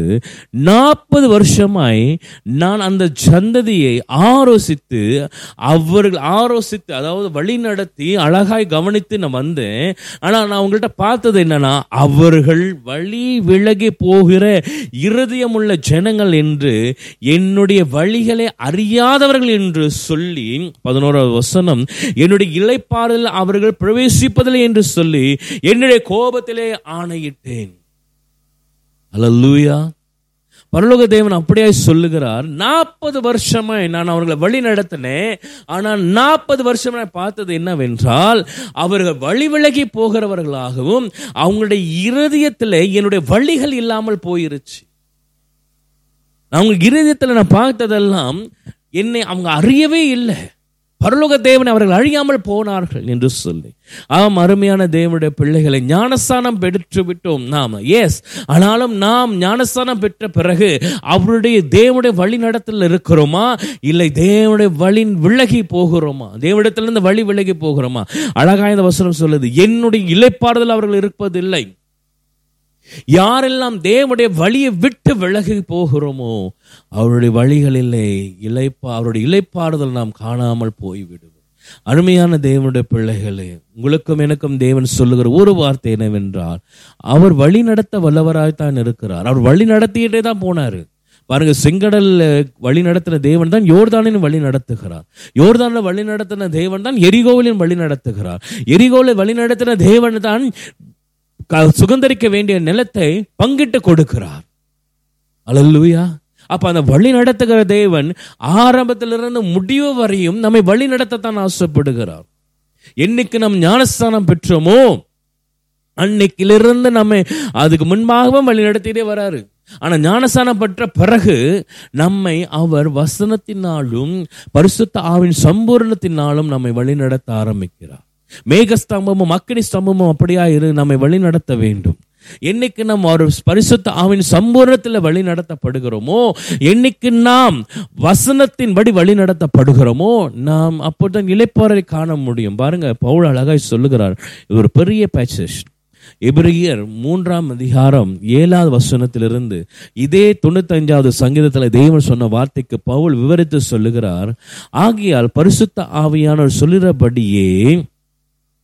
Speaker 1: நாற்பது வருஷமாய் நான் அந்த சந்ததியை ஆரோசித்து அவர்கள் ஆரோசித்து அதாவது வழி நடத்தி அழகாய் கவனித்து நான் வந்தேன். ஆனா நான் உங்கள்கிட்ட பார்த்தது என்னன்னா அவர்கள் வழி விலகி போகிற இருதயமுள்ள ஜனங்கள் என்று என்னுடைய வழிகளை அறியாதவர்கள் என்று சொல்லி பதினோராவது வசனம் என்னுடைய இலைப்பாறுதல் அவர்கள் பிரவேசிப்பதில் பிரவேசிப்பதில்லை என்று சொல்லி என்னுடைய கோபத்திலே ஆணையிட்டேன். அல்லூயா பரலோக தேவன் அப்படியே சொல்லுகிறார் நாற்பது வருஷமாய் நான் அவர்களை வழி நடத்தினேன். ஆனால் நாற்பது வருஷமாய் பார்த்தது என்னவென்றால் அவர்கள் வழி விலகி போகிறவர்களாகவும் அவங்களுடைய இருதயத்தில் என்னுடைய வழிகள் இல்லாமல் போயிருச்சு. அவங்க இருதயத்தில் நான் பார்த்ததெல்லாம் என்னை அவங்க அறியவே இல்லை. பரலோக தேவனை அவர்கள் அழியாமல் போனார்கள் என்று சொல்லி. ஆம் அருமையான தேவனுடைய பிள்ளைகளை ஞானஸ்தானம் பெற்று விட்டோம் நாம். எஸ் ஆனாலும் நாம் ஞானஸ்தானம் பெற்ற பிறகு அவருடைய தேவனுடைய வழிநடத்தில் இருக்கிறோமா? இல்லை தேவனுடைய வழி விலகி போகிறோமா? தேவனிடத்திலிருந்து வழி விலகி போகிறோமா? அழகாய் இந்த வசனம் சொல்லுது என்னுடைய இலைப்பாறுதல் அவர்கள் இருப்பதில்லை. யாரெல்லாம் தேவனுடைய வழியை விட்டு விலகி போகிறோமோ அவருடைய வழிகளிலே இழைப்பா அவருடைய இலைப்பாறுதல் நாம் காணாமல் போய்விடுவோம். அருமையான தேவனுடைய பிள்ளைகளே உங்களுக்கும் எனக்கும் தேவன் சொல்லுகிற ஒரு வார்த்தை என்னவென்றால் அவர் வழி நடத்த வல்லவராய்த்தான் இருக்கிறார். அவர் வழி நடத்திக்கிட்டே தான் போனாரு. பாருங்க செங்கடல் வழி நடத்தின தேவன் தான் யோர்தானின் வழி நடத்துகிறார். யோர்தான வழி நடத்தின தேவன் தான் எரிகோவிலின் வழி நடத்துகிறார். எரிகோவில் வழி நடத்தின தேவன் தான் சுகந்தரிக்க வேண்டிய நிலத்தை பங்கிட்டு கொடுக்கிறார். அலல்லுயா. அப்ப அந்த வழி நடத்துகிற தேவன் ஆரம்பத்திலிருந்து முடிவு வரையும் நம்மை வழி நடத்தத்தான் ஆசைப்படுகிறார். என்னைக்கு நம் ஞானஸ்தானம் பெற்றோமோ அன்னைக்கிலிருந்து நம்ம அதுக்கு முன்பாகவும் வழி நடத்திட்டே வராரு. ஆனா ஞானஸ்தானம் பெற்ற பிறகு நம்மை அவர் வசனத்தினாலும் பரிசுத்த ஆவின் சம்பூர்ணத்தினாலும் நம்மை வழி நடத்த ஆரம்பிக்கிறார். மேகஸ்தம்பமும் அக்கினி ஸ்தம்பமும் அப்படியா இரு நம்மை வழி நடத்த வேண்டும். என்னைக்கு நாம் ஒரு பரிசுத்த ஆவின் சம்பூர்ணத்தில் வழி நடத்தப்படுகிறோமோ என்னைக்கு நாம் வசனத்தின்படி வழி நடத்தப்படுகிறோமோ நாம் அப்போதான் இலைப்பாறை காண முடியும். பாருங்க பவுல் அழகாய் சொல்லுகிறார். இது ஒரு பெரிய பேச்சஸ் எபிரியர் மூன்றாம் அதிகாரம் ஏழாவது வசனத்திலிருந்து இதே தொண்ணூத்தஞ்சாவது சங்கீதத்தில் தேவன் சொன்ன வார்த்தைக்கு பவுல் விவரித்து சொல்லுகிறார் ஆகியால் பரிசுத்த ஆவியானவர் சொல்லுகிறபடியே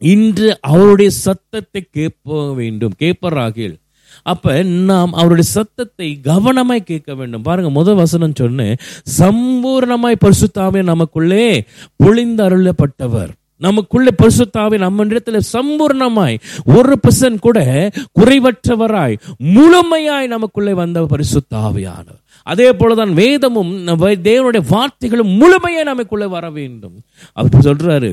Speaker 1: இன்று அவருடைய சத்தத்தை கேட்க வேண்டும். கேட்பராகில். அப்ப நாம் அவருடைய சத்தத்தை கவனமாய் கேட்க வேண்டும். பாருங்க முதல் வசனம் சொன்னேன் சம்பூர்ணமாய் பரிசுத்தாமே நமக்குள்ளே பொழிந்து அருளப்பட்டவர். நமக்குள்ளே பரிசுத்தாவே நம்ம இடத்துல சம்பூர்ணமாய் ஒரு பர்சன்ட் கூட குறைவற்றவராய் முழுமையாய் நமக்குள்ளே வந்த பரிசுத்தாவியானவர். அதே போலதான் வேதமும் நம்ம தேவனுடைய வார்த்தைகளும் முழுமையாய் நமக்குள்ளே வர வேண்டும். அப்படி சொல்றாரு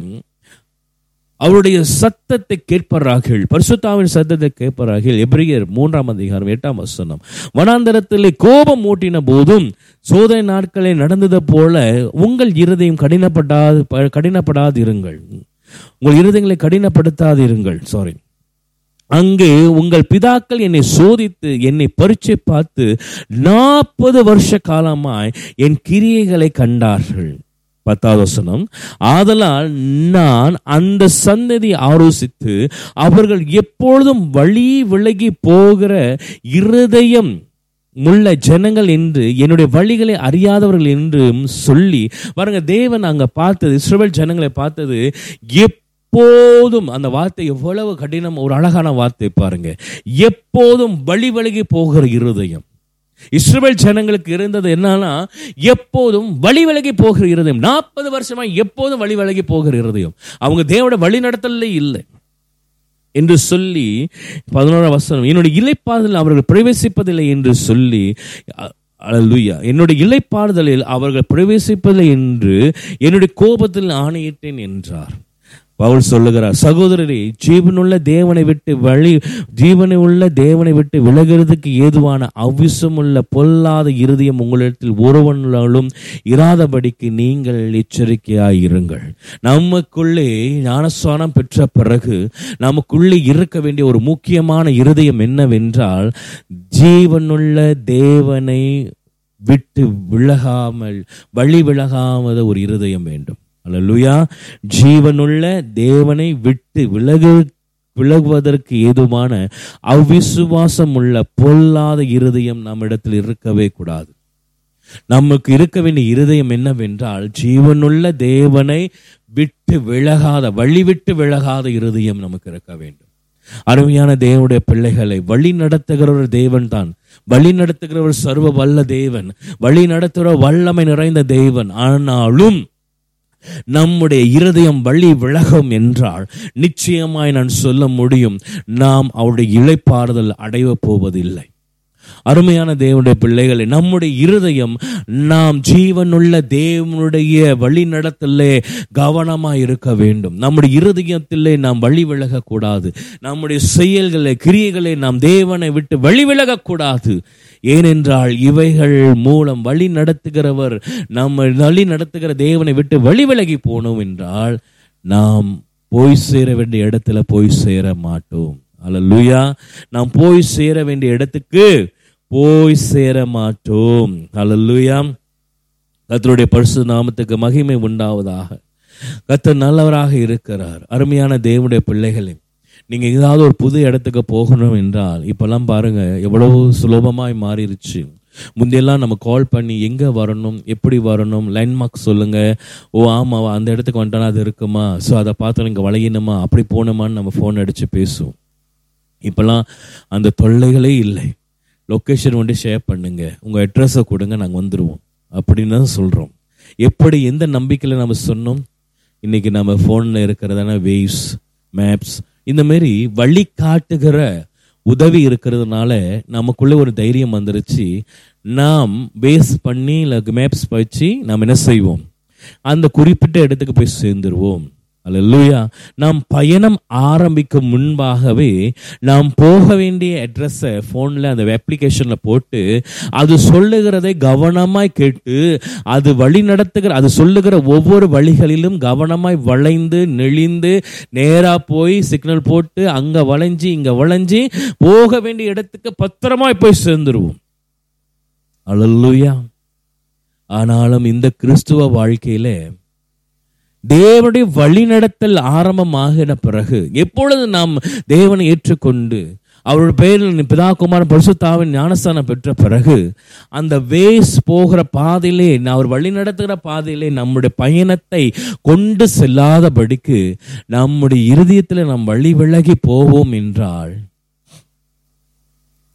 Speaker 1: அவருடைய சத்தத்தை கேட்பார்கள் பரிசுத்தாவின் சத்தத்தை கேட்பார்கள் எப்ரியர் மூன்றாம் அதிகாரம் எட்டாம் வசனம் வனாந்தரத்திலே கோபம் மூட்டின போதும் சோதனை நாட்களே நடந்தது போல உங்கள் இருதயம் கடினப்படாது கடினப்படாது இருங்கள் உங்கள் இருதயங்களை கடினப்படுத்தாதிருங்கள். சாரி அங்கே உங்கள் பிதாக்கள் என்னை சோதித்து என்னை பரிச்சை பார்த்து நாற்பது வருஷ காலமாய் என் கிரியைகளை கண்டார்கள். பத்தாவது வசனம் ஆதலால் நான் அந்த சந்ததி ஆலோசித்து அவர்கள் எப்பொழுதும் வழி விலகி போகிற இருதயம் உள்ள ஜனங்கள் என்று என்னுடைய வழிகளை அறியாதவர்கள் என்றும் சொல்லி பாருங்க தேவன் அங்கே பார்த்தது இஸ்ரவேல் ஜனங்களை பார்த்தது எப்போதும் அந்த வார்த்தை எவ்வளவு கடினம் ஒரு அழகான வார்த்தை பாருங்க எப்போதும் வழி விலகி போகிற இருதயம். இஸ்ரேல் ஜனங்களுக்கு இருந்தது என்னன்னா எப்போதும் வழி விலகி போகிற இருதயம். நாற்பது வருஷமா எப்போதும் வழி விலகி போகிற இருதயம். அவங்க தேவோட வழி நடத்தல இல்லை. என்று சொல்லி பதினோராம் வசனம் என்னுடைய இலைப்பாதலில் அவர்கள் பிரவேசிப்பதில்லை என்று சொல்லி அல்லேலூயா என்னுடைய இலைப்பாறுதலில் அவர்கள் பிரவேசிப்பதில்லை என்று என்னுடைய கோபத்தில் ஆணையிட்டேன் என்றார். பவுல் சொல்லுகிறார் சகோதரரே ஜீவனுள்ள தேவனை விட்டு வழி ஜீவனை உள்ள தேவனை விட்டு விலகிறதுக்கு ஏதுவான அவ்விசமுள்ள பொல்லாத இருதயம் உங்களிடத்தில் ஒருவனாலும் இராதபடிக்கு நீங்கள் எச்சரிக்கையாயிருங்கள். நமக்குள்ளே ஞானஸ்தானம் பெற்ற பிறகு நமக்குள்ளே இருக்க வேண்டிய ஒரு முக்கியமான இருதயம் என்னவென்றால் ஜீவனுள்ள தேவனை விட்டு விலகாமல் வழி விலகாமத ஒரு இருதயம் வேண்டும். அலலுயா ஜீவனுள்ள தேவனை விட்டு விலகு விலகுவதற்கு ஏதுமான அவ்விசுவாசம் உள்ள பொல்லாத இருதயம் நம்மிடத்தில் இருக்கவே கூடாது. நமக்கு இருக்க வேண்டிய இருதயம் என்னவென்றால் ஜீவனுள்ள தேவனை விட்டு விலகாத வழி விட்டு விலகாத இருதயம் நமக்கு இருக்க வேண்டும். அருமையான தேவனுடைய பிள்ளைகளை வழி நடத்துகிறவர் தேவன் தான் வழி நடத்துகிற ஒரு சர்வ வல்ல தேவன். வழி நடத்துகிற வல்லமை நிறைந்த தேவன். ஆனாலும் நம்முடைய இருதயம் வழி விலகும் என்றால் நிச்சயமாய் நான் சொல்ல முடியும் நாம் அவருடைய இழைப்பாறுதல் அடைவ போவதில்லை. அருமையான தேவனுடைய பிள்ளைகளை நம்முடைய இருதயம் நாம் ஜீவனுள்ள தேவனுடைய வழி கவனமாக கவனமா இருக்க வேண்டும். நம்முடைய இருதயத்திலே நாம் வழி விலகக்கூடாது. நம்முடைய செயல்களை கிரியைகளை நாம் தேவனை விட்டு வழி விலகக்கூடாது. ஏனென்றால் இவைகள் மூலம் வழி நடத்துகிறவர் நம்ம வழி நடத்துகிற தேவனை விட்டு வழி விலகி போனோம் என்றால் நாம் போய் சேர வேண்டிய இடத்துல போய் சேர மாட்டோம். அல்லேலூயா நாம் போய் சேர வேண்டிய இடத்துக்கு போய் சேர மாட்டோம். அலல்லுயாம் கத்தருடைய பரிசு நாமத்துக்கு மகிமை உண்டாவதாக. கத்தர் நல்லவராக இருக்கிறார். அருமையான தேவனுடைய பிள்ளைகளே நீங்கள் ஏதாவது ஒரு புது இடத்துக்கு போகணும் என்றால் இப்போல்லாம் பாருங்கள் எவ்வளோ சுலபமாய் மாறிடுச்சு முந்தையெல்லாம் நம்ம கால் பண்ணி எங்கே வரணும் எப்படி வரணும் லேண்ட்மார்க் சொல்லுங்கள் ஓ ஆமாவா அந்த இடத்துக்கு வந்துட்டானா அது இருக்குமா? ஸோ அதை பார்த்தோம் இங்கே வளையணுமா அப்படி போகணுமான்னு நம்ம ஃபோன் அடித்து பேசுவோம். இப்போல்லாம் அந்த தொல்லைகளே இல்லை. லொக்கேஷன் வந்து ஷேர் பண்ணுங்க. உங்கள் அட்ரஸை கொடுங்க நாங்கள் வந்துடுவோம் அப்படின்னு தான் சொல்கிறோம் எப்படி எந்த நம்பிக்கையில் நம்ம சொன்னோம்? இன்றைக்கி நம்ம ஃபோனில் இருக்கிறதான வேவ்ஸ் மேப்ஸ் இந்த மாரி வழி காட்டுகிற உதவி இருக்கிறதுனால நமக்குள்ளே ஒரு தைரியம் வந்துருச்சு. நாம் பேஸ் பண்ணி இல்லை மேப்ஸ் வச்சு நாம் என்ன செய்வோம்? அந்த குறிப்பிட்ட இடத்துக்கு போய் சேர்ந்துருவோம். அல்லூயா நாம் பயணம் ஆரம்பிக்கும் முன்பாகவே நாம் போக வேண்டிய அட்ரஸை ஃபோனில் அந்த அப்ளிகேஷனில் போட்டு அது சொல்லுகிறதை கவனமாய் கேட்டு அது வழி நடத்துகிற அது சொல்லுகிற ஒவ்வொரு வழிகளிலும் கவனமாய் வளைந்து நெளிந்து நேராக போய் சிக்னல் போட்டு அங்கே வளைஞ்சி இங்கே வளைஞ்சி போக வேண்டிய இடத்துக்கு பத்திரமாய் போய் சேர்ந்துருவோம். அல்லேலூயா ஆனாலும் இந்த கிறிஸ்துவ வாழ்க்கையில் தேவனுடைய வழிநடத்தல் ஆரம்பமாகின பிறகு எப்பொழுது நாம் தேவனை ஏற்றுக்கொண்டு அவருடைய பெயரில் பிதா குமாரன் பரிசுத்தாவின் ஞானஸ்தானம் பெற்ற பிறகு அந்த வேஸ் போகிற பாதையிலே அவர் வழி நடத்துகிற பாதையிலே நம்முடைய பயணத்தை கொண்டு செல்லாதபடிக்கு நம்முடைய இருதயத்தில் நாம் வழி விலகி போவோம் என்றால்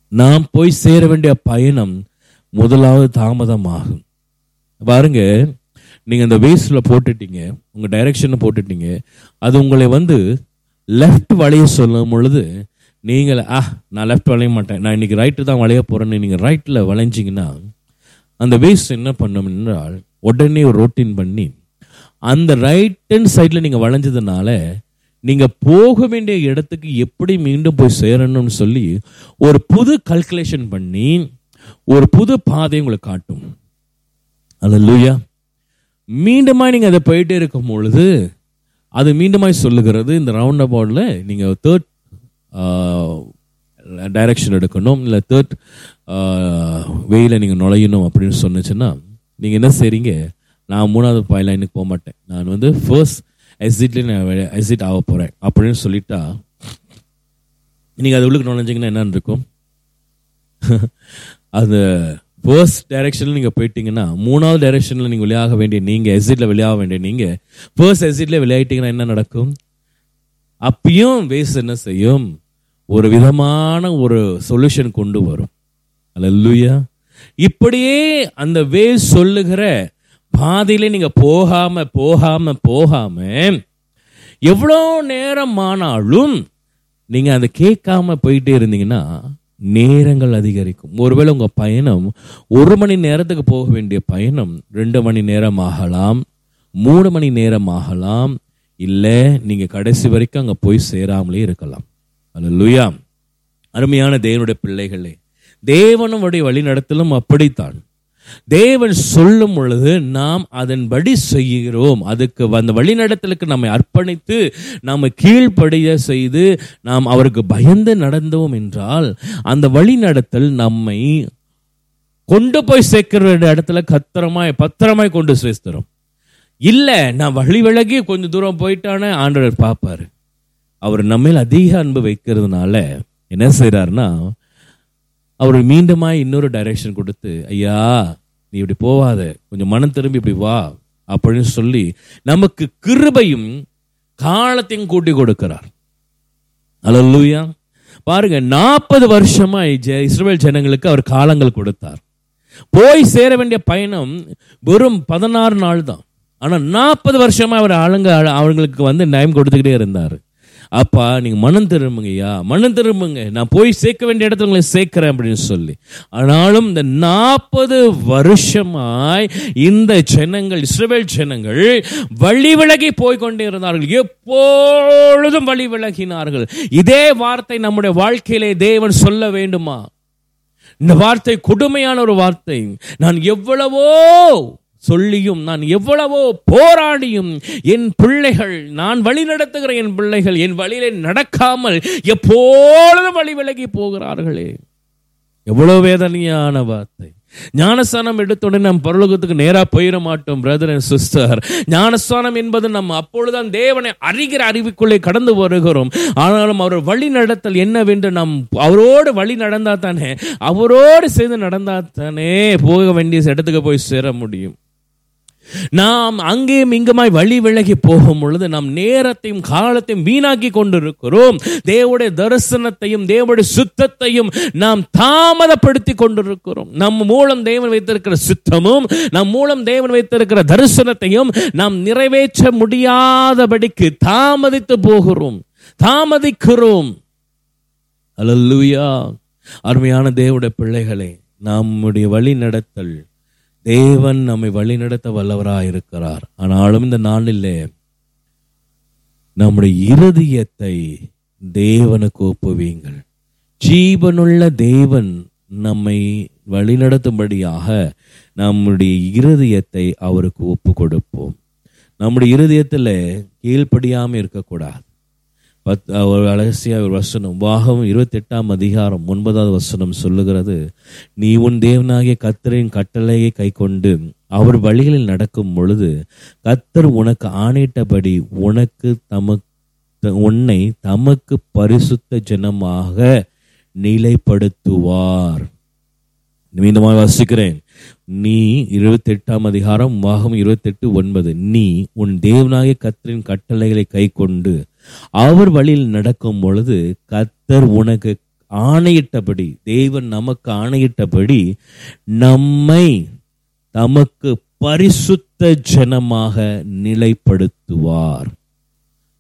Speaker 1: நாம் போய் சேர வேண்டிய பயணம் முதலாவது தாமதமாகும். பாருங்க நீங்கள் அந்த வேஸ்டில் போட்டுட்டீங்க உங்கள் டைரக்ஷனை போட்டுட்டீங்க அது உங்களை வந்து லெஃப்ட் வளைய சொல்லும் பொழுது நீங்கள் ஆ நான் லெஃப்ட் வளைய மாட்டேன். நான் இன்னைக்கு ரைட்டு தான் வளைய போகிறேன்னு நீங்கள் ரைட்டில் வளைஞ்சிங்கன்னா அந்த வேஸ்ட் என்ன பண்ணும் என்றால் உடனே ஒரு ரொட்டீன் பண்ணி அந்த ரைட் ஹேண்ட் சைடில் நீங்கள் வளைஞ்சதுனால நீங்கள் போக வேண்டிய இடத்துக்கு எப்படி மீண்டும் போய் சேரணும்னு சொல்லி ஒரு புது கல்குலேஷன் பண்ணி ஒரு புது பாதை உங்களுக்கு காட்டும். அல்லூயா மீண்டுமாய் நீங்கள் அதை போயிட்டே இருக்கும் பொழுது அது மீண்டுமாய் சொல்லுகிறது இந்த ரவுண்ட் அபவுட்டில் நீங்கள் தேர்ட் டைரக்ஷன் எடுக்கணும் இல்லை தேர்ட் வெயில நீங்கள் நுழையணும் அப்படின்னு சொன்னுச்சுன்னா நீங்கள் என்ன செய்றீங்க? நான் மூணாவது பாய் லைனுக்கு போக மாட்டேன். நான் வந்து ஃபர்ஸ்ட் எக்ஸிட்லேயே நான் எக்ஸிட் ஆக போகிறேன் அப்படின்னு சொல்லிட்டா நீங்கள் அது உள்ளுக்கு நுழைஞ்சிங்கன்னா என்னன்னு இருக்கும்? அது ஃபர்ஸ்ட் டைரக்ஷனில் நீங்கள் போயிட்டீங்கன்னா மூணாவது டைரக்ஷனில் நீங்கள் வெளியாக வேண்டிய நீங்கள் எசிட்டில் வெளியாக வேண்டிய நீங்கள் ஃபர்ஸ்ட் எசிட்டில் விளையாட்டிங்கன்னா என்ன நடக்கும்? அப்பயும் வேஸ்ட் என்ன செய்யும்? ஒரு விதமான ஒரு சொல்யூஷன் கொண்டு வரும். அல்லேலூயா இப்படியே அந்த வேஸ் சொல்லுகிற பாதையிலே நீங்கள் போகாம போகாம போகாம எவ்வளோ நேரம் ஆனாலும் நீங்கள் அதை கேட்காம போயிட்டே இருந்தீங்கன்னா நேரங்கள் அதிகரிக்கும். ஒருவேளை உங்கள் பயணம் ஒரு மணி நேரத்துக்கு போக வேண்டிய பயணம் ரெண்டு மணி நேரம் ஆகலாம் மூணு மணி நேரம் ஆகலாம் இல்லை நீங்கள் கடைசி வரைக்கும் அங்கே போய் சேராமலே இருக்கலாம். அல்லேலூயா. அருமையான தேவனுடைய பிள்ளைகளே தேவனுடைய வழி நடத்தலும் அப்படித்தான். தேவன் சொல்லும் பொழுது நாம் அதன்படி செய்கிறோம். அதுக்கு அந்த வழிநடத்தலுக்கு நம்மை அர்ப்பணித்து நாம் கீழ்ப்படிய செய்து நாம் அவருக்கு பயந்து நடந்தோம் என்றால் அந்த வழிநடத்தல் நம்மை கொண்டு போய் சேர்க்கிற இடத்துல கத்திரமாய் பத்திரமாய் கொண்டு சேர்த்துறோம் இல்லை நான் வழி விலகி கொஞ்சம் தூரம் போயிட்டானே ஆண்டவர் பார்ப்பாரு. அவர் நம்மில் அதிக அன்பு வைக்கிறதுனால என்ன செய்யறாருன்னா அவர் மீண்டுமாய் இன்னொரு டைரக்ஷன் கொடுத்து ஐயா நீ இப்படி போவாத. கொஞ்சம் மனம் திரும்பி இப்படி வா. அப்படின்னு சொல்லி நமக்கு கிருபையும் காலத்தையும் கூட்டி கொடுக்கிறார். அலல்லூயா பாருங்க நாற்பது வருஷமா ஜெ- ஜனங்களுக்கு அவர் காலங்கள் கொடுத்தார். போய் சேர வேண்டிய பயணம் வெறும் பதினாறு நாள் தான் ஆனால் நாற்பது வருஷமா அவர் ஆளுங்க அவங்களுக்கு வந்து நயம் கொடுத்துக்கிட்டே இருந்தார். அப்பா நீங்க மனம் திரும்புங்கய்யா மனம் திரும்புங்க. நான் போய் சேர்க்க வேண்டிய இடத்துல உங்களை சேர்க்கிறேன் அப்படின்னு சொல்லி. ஆனாலும் இந்த நாற்பது வருஷமாய் இந்த ஜனங்கள் இஸ்ரேல் ஜனங்கள் வழி விலகி போய்கொண்டே இருந்தார்கள். எப்பொழுதும் வழி விலகினார்கள். இதே வார்த்தை நம்முடைய வாழ்க்கையிலே தேவன் சொல்ல வேண்டுமா? இந்த வார்த்தை கொடுமையான ஒரு வார்த்தை. நான் எவ்வளவோ சொல்லியும் நான் எவ்வளவோ போராடியும் என் பிள்ளைகள் நான் வழி நடத்துகிற என் பிள்ளைகள் என் வழியிலே நடக்காமல் எப்பொழுதும் வழி விலகி போகிறார்களே. எவ்வளோ வேதனையான வார்த்தை. ஞானஸ்தானம் எடுத்தோடனே நம் பரலோகத்துக்கு நேராக போயிட மாட்டோம் பிரதர் அண்ட் சிஸ்டர் ஞானஸ்தானம் என்பது நம்ம அப்பொழுதுதான் தேவனை அறிகிற அறிவுக்குள்ளே கடந்து வருகிறோம். ஆனாலும் அவர் வழி நடத்தல் என்னவென்று நாம் அவரோடு வழி நடந்தா தானே அவரோடு சேர்ந்து நடந்தா தானே போக வேண்டிய இடத்துக்கு போய் சேர முடியும். நாம் அங்கேயும் இங்குமாய் வழி விலகி போகும் பொழுது நாம் நேரத்தையும் காலத்தையும் வீணாக்கி கொண்டிருக்கிறோம். தேவடைய தரிசனத்தையும் தேவடைய சுத்தத்தையும் நாம் தாமதப்படுத்தி கொண்டிருக்கிறோம். நம் மூலம் தேவன் வைத்திருக்கிற சுத்தமும் நம் மூலம் தேவன் வைத்திருக்கிற தரிசனத்தையும் நாம் நிறைவேற்ற முடியாதபடிக்கு தாமதித்து போகிறோம். தாமதிக்கிறோம். அல்லேலூயா அருமையான தேவடைய பிள்ளைகளே நம்முடைய வழி நடத்தல் தேவன் நம்மை வழிநடத்த வல்லவராக இருக்கிறார் ஆனாலும் இந்த நாளிலே நம்முடைய இருதயத்தை தேவனுக்கு ஒப்புவீங்கள் ஜீவனுள்ள தேவன் நம்மை வழிநடத்தும்படியாக நம்முடைய இருதயத்தை அவருக்கு ஒப்பு கொடுப்போம் நம்முடைய இருதயத்தில் கீழ்ப்படியாமல் இருக்கக்கூடாது. பத் ஒரு அலசியா ஒரு வசனம். வாகம் இருபத்தெட்டாம் அதிகாரம் ஒன்பதாவது வசனம் சொல்லுகிறது நீ உன் தேவனாகிய கத்தரின் கட்டளையை கை கொண்டு அவர் வழிகளில் நடக்கும் பொழுது கத்தர் உனக்கு ஆணையிட்டபடி உனக்கு தமக்கு உன்னை தமக்கு பரிசுத்த ஜனமாக நிலைப்படுத்துவார். மீண்டுமாக வாசிக்கிறேன். நீ இருபத்தி எட்டாம் அதிகாரம் வாகம் இருபத்தெட்டு ஒன்பது. நீ உன் தேவனாகிய கத்தரின் கட்டளைகளை கை கொண்டு அவர் வழியில் நடக்கும் பொழுது கத்தர் உனக்கு ஆணையிட்டபடி தேவன் நமக்கு ஆணையிட்டபடி நம்மை தமக்கு பரிசுத்த ஜனமாக நிலைப்படுத்துவார்.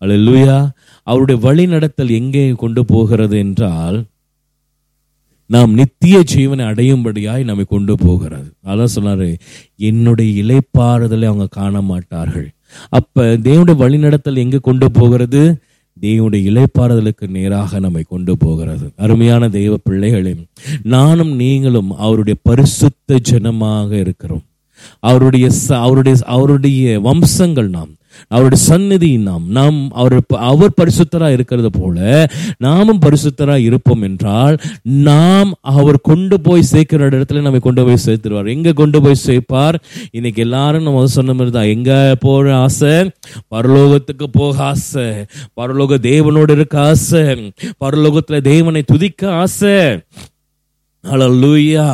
Speaker 1: அல்லேலூயா அவருடைய வழி நடத்தல் எங்கே கொண்டு போகிறது என்றால் நாம் நித்திய ஜீவனை அடையும்படியாய் நம்மை கொண்டு போகிறது. அதான் சொன்னாரு என்னுடைய இலைப்பாறுதலை அவங்க காண மாட்டார்கள் அப்ப தேவனுடைய வழிநடத்தல் எங்க கொண்டு போகிறது? தேவனுடைய இலைப்பாறுதலுக்கு நேராக நம்மை கொண்டு போகிறது. அருமையான தெய்வ பிள்ளைகளே நானும் நீங்களும் அவருடைய பரிசுத்த ஜனமாக இருக்கிறோம். அவருடைய அவருடைய அவருடைய வம்சங்கள் நாம் அவருடைய சந்நிதி நாம் நாம் அவர் அவர் பரிசுத்தரா இருக்கிறது போல நாமும் பரிசுத்தரா இருப்போம் என்றால் நாம் அவர் கொண்டு போய் சேர்க்கிற இடத்துல நம்மை கொண்டு போய் சேர்த்துருவார். எங்க கொண்டு போய் சேர்ப்பார்? இன்னைக்கு எல்லாரும் நம்ம சொன்ன மாதிரி தான் எங்க போற ஆசை? பரலோகத்துக்கு போக ஆசை. பரலோக தேவனோடு இருக்க ஆசை. பரலோகத்துல தேவனை துதிக்க ஆசை. ஹalleluya.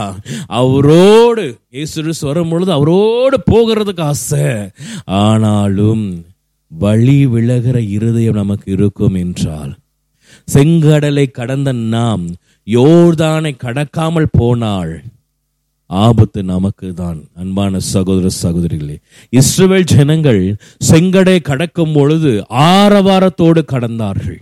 Speaker 1: அவரோடு இயேசு வரும் பொழுது அவரோடு போகிறதுக்கு ஆசை. ஆனாலும் வழி விலகிற இருதயம் நமக்கு இருக்கும் என்றால் செங்கடலை கடந்த நாம் யோர்தானை கடக்காமல் போனால் ஆபத்து நமக்கு தான் அன்பான சகோதர சகோதரிகளே இஸ்ரேல் ஜனங்கள் செங்கடை கடக்கும் பொழுது ஆரவாரத்தோடு கடந்தார்கள்.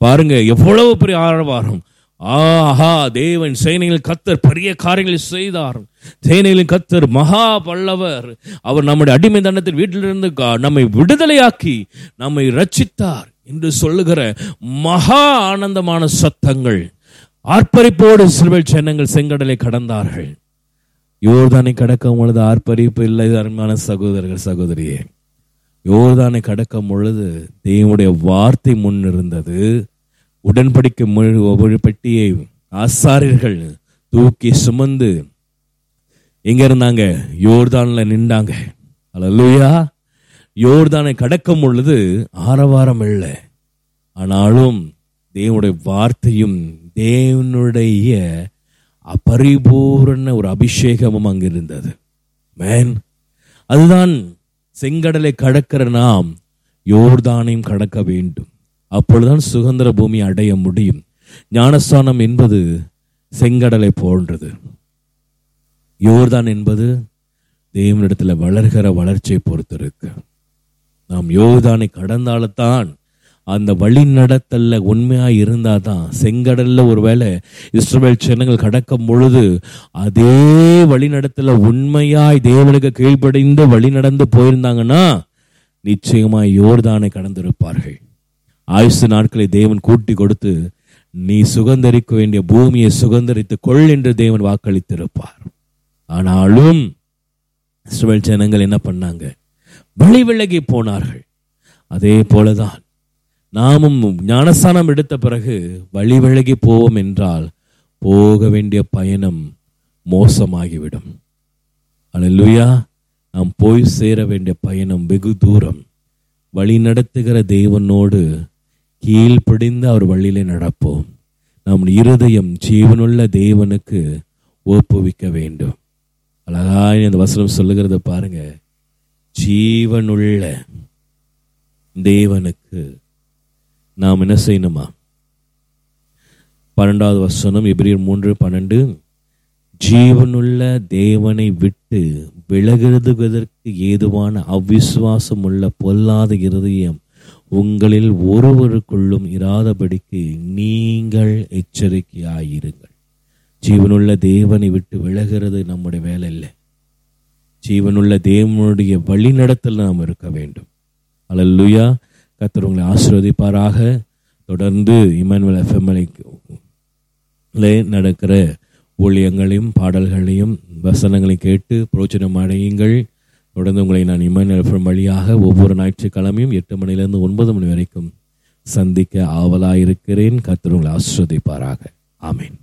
Speaker 1: பாருங்க எவ்வளவு பெரிய ஆரவாரம். ஆஹா தேவன் சேனையில் கத்தர் பெரிய காரியங்களை செய்தார். சேனையிலும் கத்தர் மகா பல்லவர் அவர் நம்முடைய அடிமை தண்டத்தில் வீட்டிலிருந்து கா- நம்மை விடுதலையாக்கி நம்மை ரச்சித்தார் என்று சொல்லுகிற மகா ஆனந்தமான சத்தங்கள். ஆர்ப்பரிப்போடு சிறுவல் சின்னங்கள் செங்கடலை கடந்தார்கள். யோர்தானை கடக்கும் பொழுது ஆர்ப்பரிப்பு இல்லை அருமையான சகோதரர்கள் சகோதரியே. யோர்தானை கடக்கும் பொழுது தேவனுடைய வார்த்தை முன் இருந்தது உடன்படிக்கை முழு ஒவ்வொரு பெட்டியை ஆசாரியர்கள் தூக்கி சுமந்து எங்க இருந்தாங்க யோர்தான்ல நின்றாங்க. அல்லேலூயா. யோர்தானை கடக்கும் பொழுது ஆரவாரம் இல்லை. ஆனாலும் தேவனுடைய வார்த்தையும் தேவனுடைய அபரிபூரண ஒரு அபிஷேகமும் அங்கு இருந்தது மேன் அதுதான் செங்கடலை கடக்கிற நாம் யோர்தானையும் கடக்க வேண்டும். அப்பொழுதுதான் சுதந்திர பூமி அடைய முடியும். ஞானஸ்தானம் என்பது செங்கடலை போன்றது. யோர்தான் என்பது தேவனிடத்தில் வளர்கிற வளர்ச்சியை பொறுத்து இருக்கு நாம் யோர்தானை கடந்தால்தான் அந்த வழி நடத்தல்ல உண்மையா இருந்தாதான் செங்கடல்ல ஒருவேளை இஸ்ரவேல் சின்னங்கள் கடக்கும் பொழுது அதே வழி நடத்தல உண்மையாய் தேவனுக்கு கீழ்ப்படிந்து வழி நடந்து போயிருந்தாங்கன்னா நிச்சயமாய் யோர்தானை கடந்திருப்பார்கள். ஆயுசு நாட்களை தேவன் கூட்டி கொடுத்து நீ சுகந்தரிக்க வேண்டிய பூமியை சுகந்தரித்து கொள் என்று தேவன் வாக்களித்திருப்பார். ஆனாலும் இஸ்ரவேல் ஜனங்கள் என்ன பண்ணாங்க? வழி விலகி போனார்கள். அதே போலதான் நாமும் ஞானஸ்தானம் எடுத்த பிறகு வழி விலகி போவோம் என்றால் போக வேண்டிய பயணம் மோசமாகிவிடும். அல்லேலூயா நாம் போய் சேர வேண்டிய பயணம் வெகு தூரம். வழி நடத்துகிற தேவனோடு கீழ்ப்படிந்து அவர் வழியிலே நடப்போம். நம் இருதயம் ஜீவனுள்ள தேவனுக்கு ஒப்புவிக்க வேண்டும். அழகாய் அந்த வசனம் சொல்லுகிறத பாருங்க. ஜீவனுள்ள தேவனுக்கு நாம் என்ன செய்யணுமா? பன்னெண்டாவது வசனம் எபிரியர் மூன்று பன்னெண்டு. ஜீவனுள்ள தேவனை விட்டு விலகுவதற்கு ஏதுவான அவ்விசுவாசம் உள்ள பொல்லாத இருதயம் உங்களில் ஒருவருக்குள்ளும் இராதபடிக்கு நீங்கள் எச்சரிக்கையாயிருங்கள். ஜீவனுள்ள தேவனை விட்டு விலகிறது நம்முடைய வேலை இல்லை. ஜீவனுள்ள தேவனுடைய வழிநடத்தல் நாம் இருக்க வேண்டும். அலல்லுயா. கத்தர் உங்களை ஆசிர்வதிப்பாராக. தொடர்ந்து இமானுவல் எஃப்எம்எல்ஐ நடக்கிற ஊழியங்களையும் பாடல்களையும் வசனங்களையும் கேட்டு பிரோச்சனம் அடையுங்கள் தொடர்ந்து உங்களை நான் இமானுவல் எஃப்எம் வழியாக ஒவ்வொரு ஞாயிற்றுக்கிழமையும் எட்டு மணிலேருந்து ஒன்பது மணி வரைக்கும் சந்திக்க ஆவலாயிருக்கிறேன். கத்திர உங்களை ஆசீர்வதிப்பாராக. ஆமென்.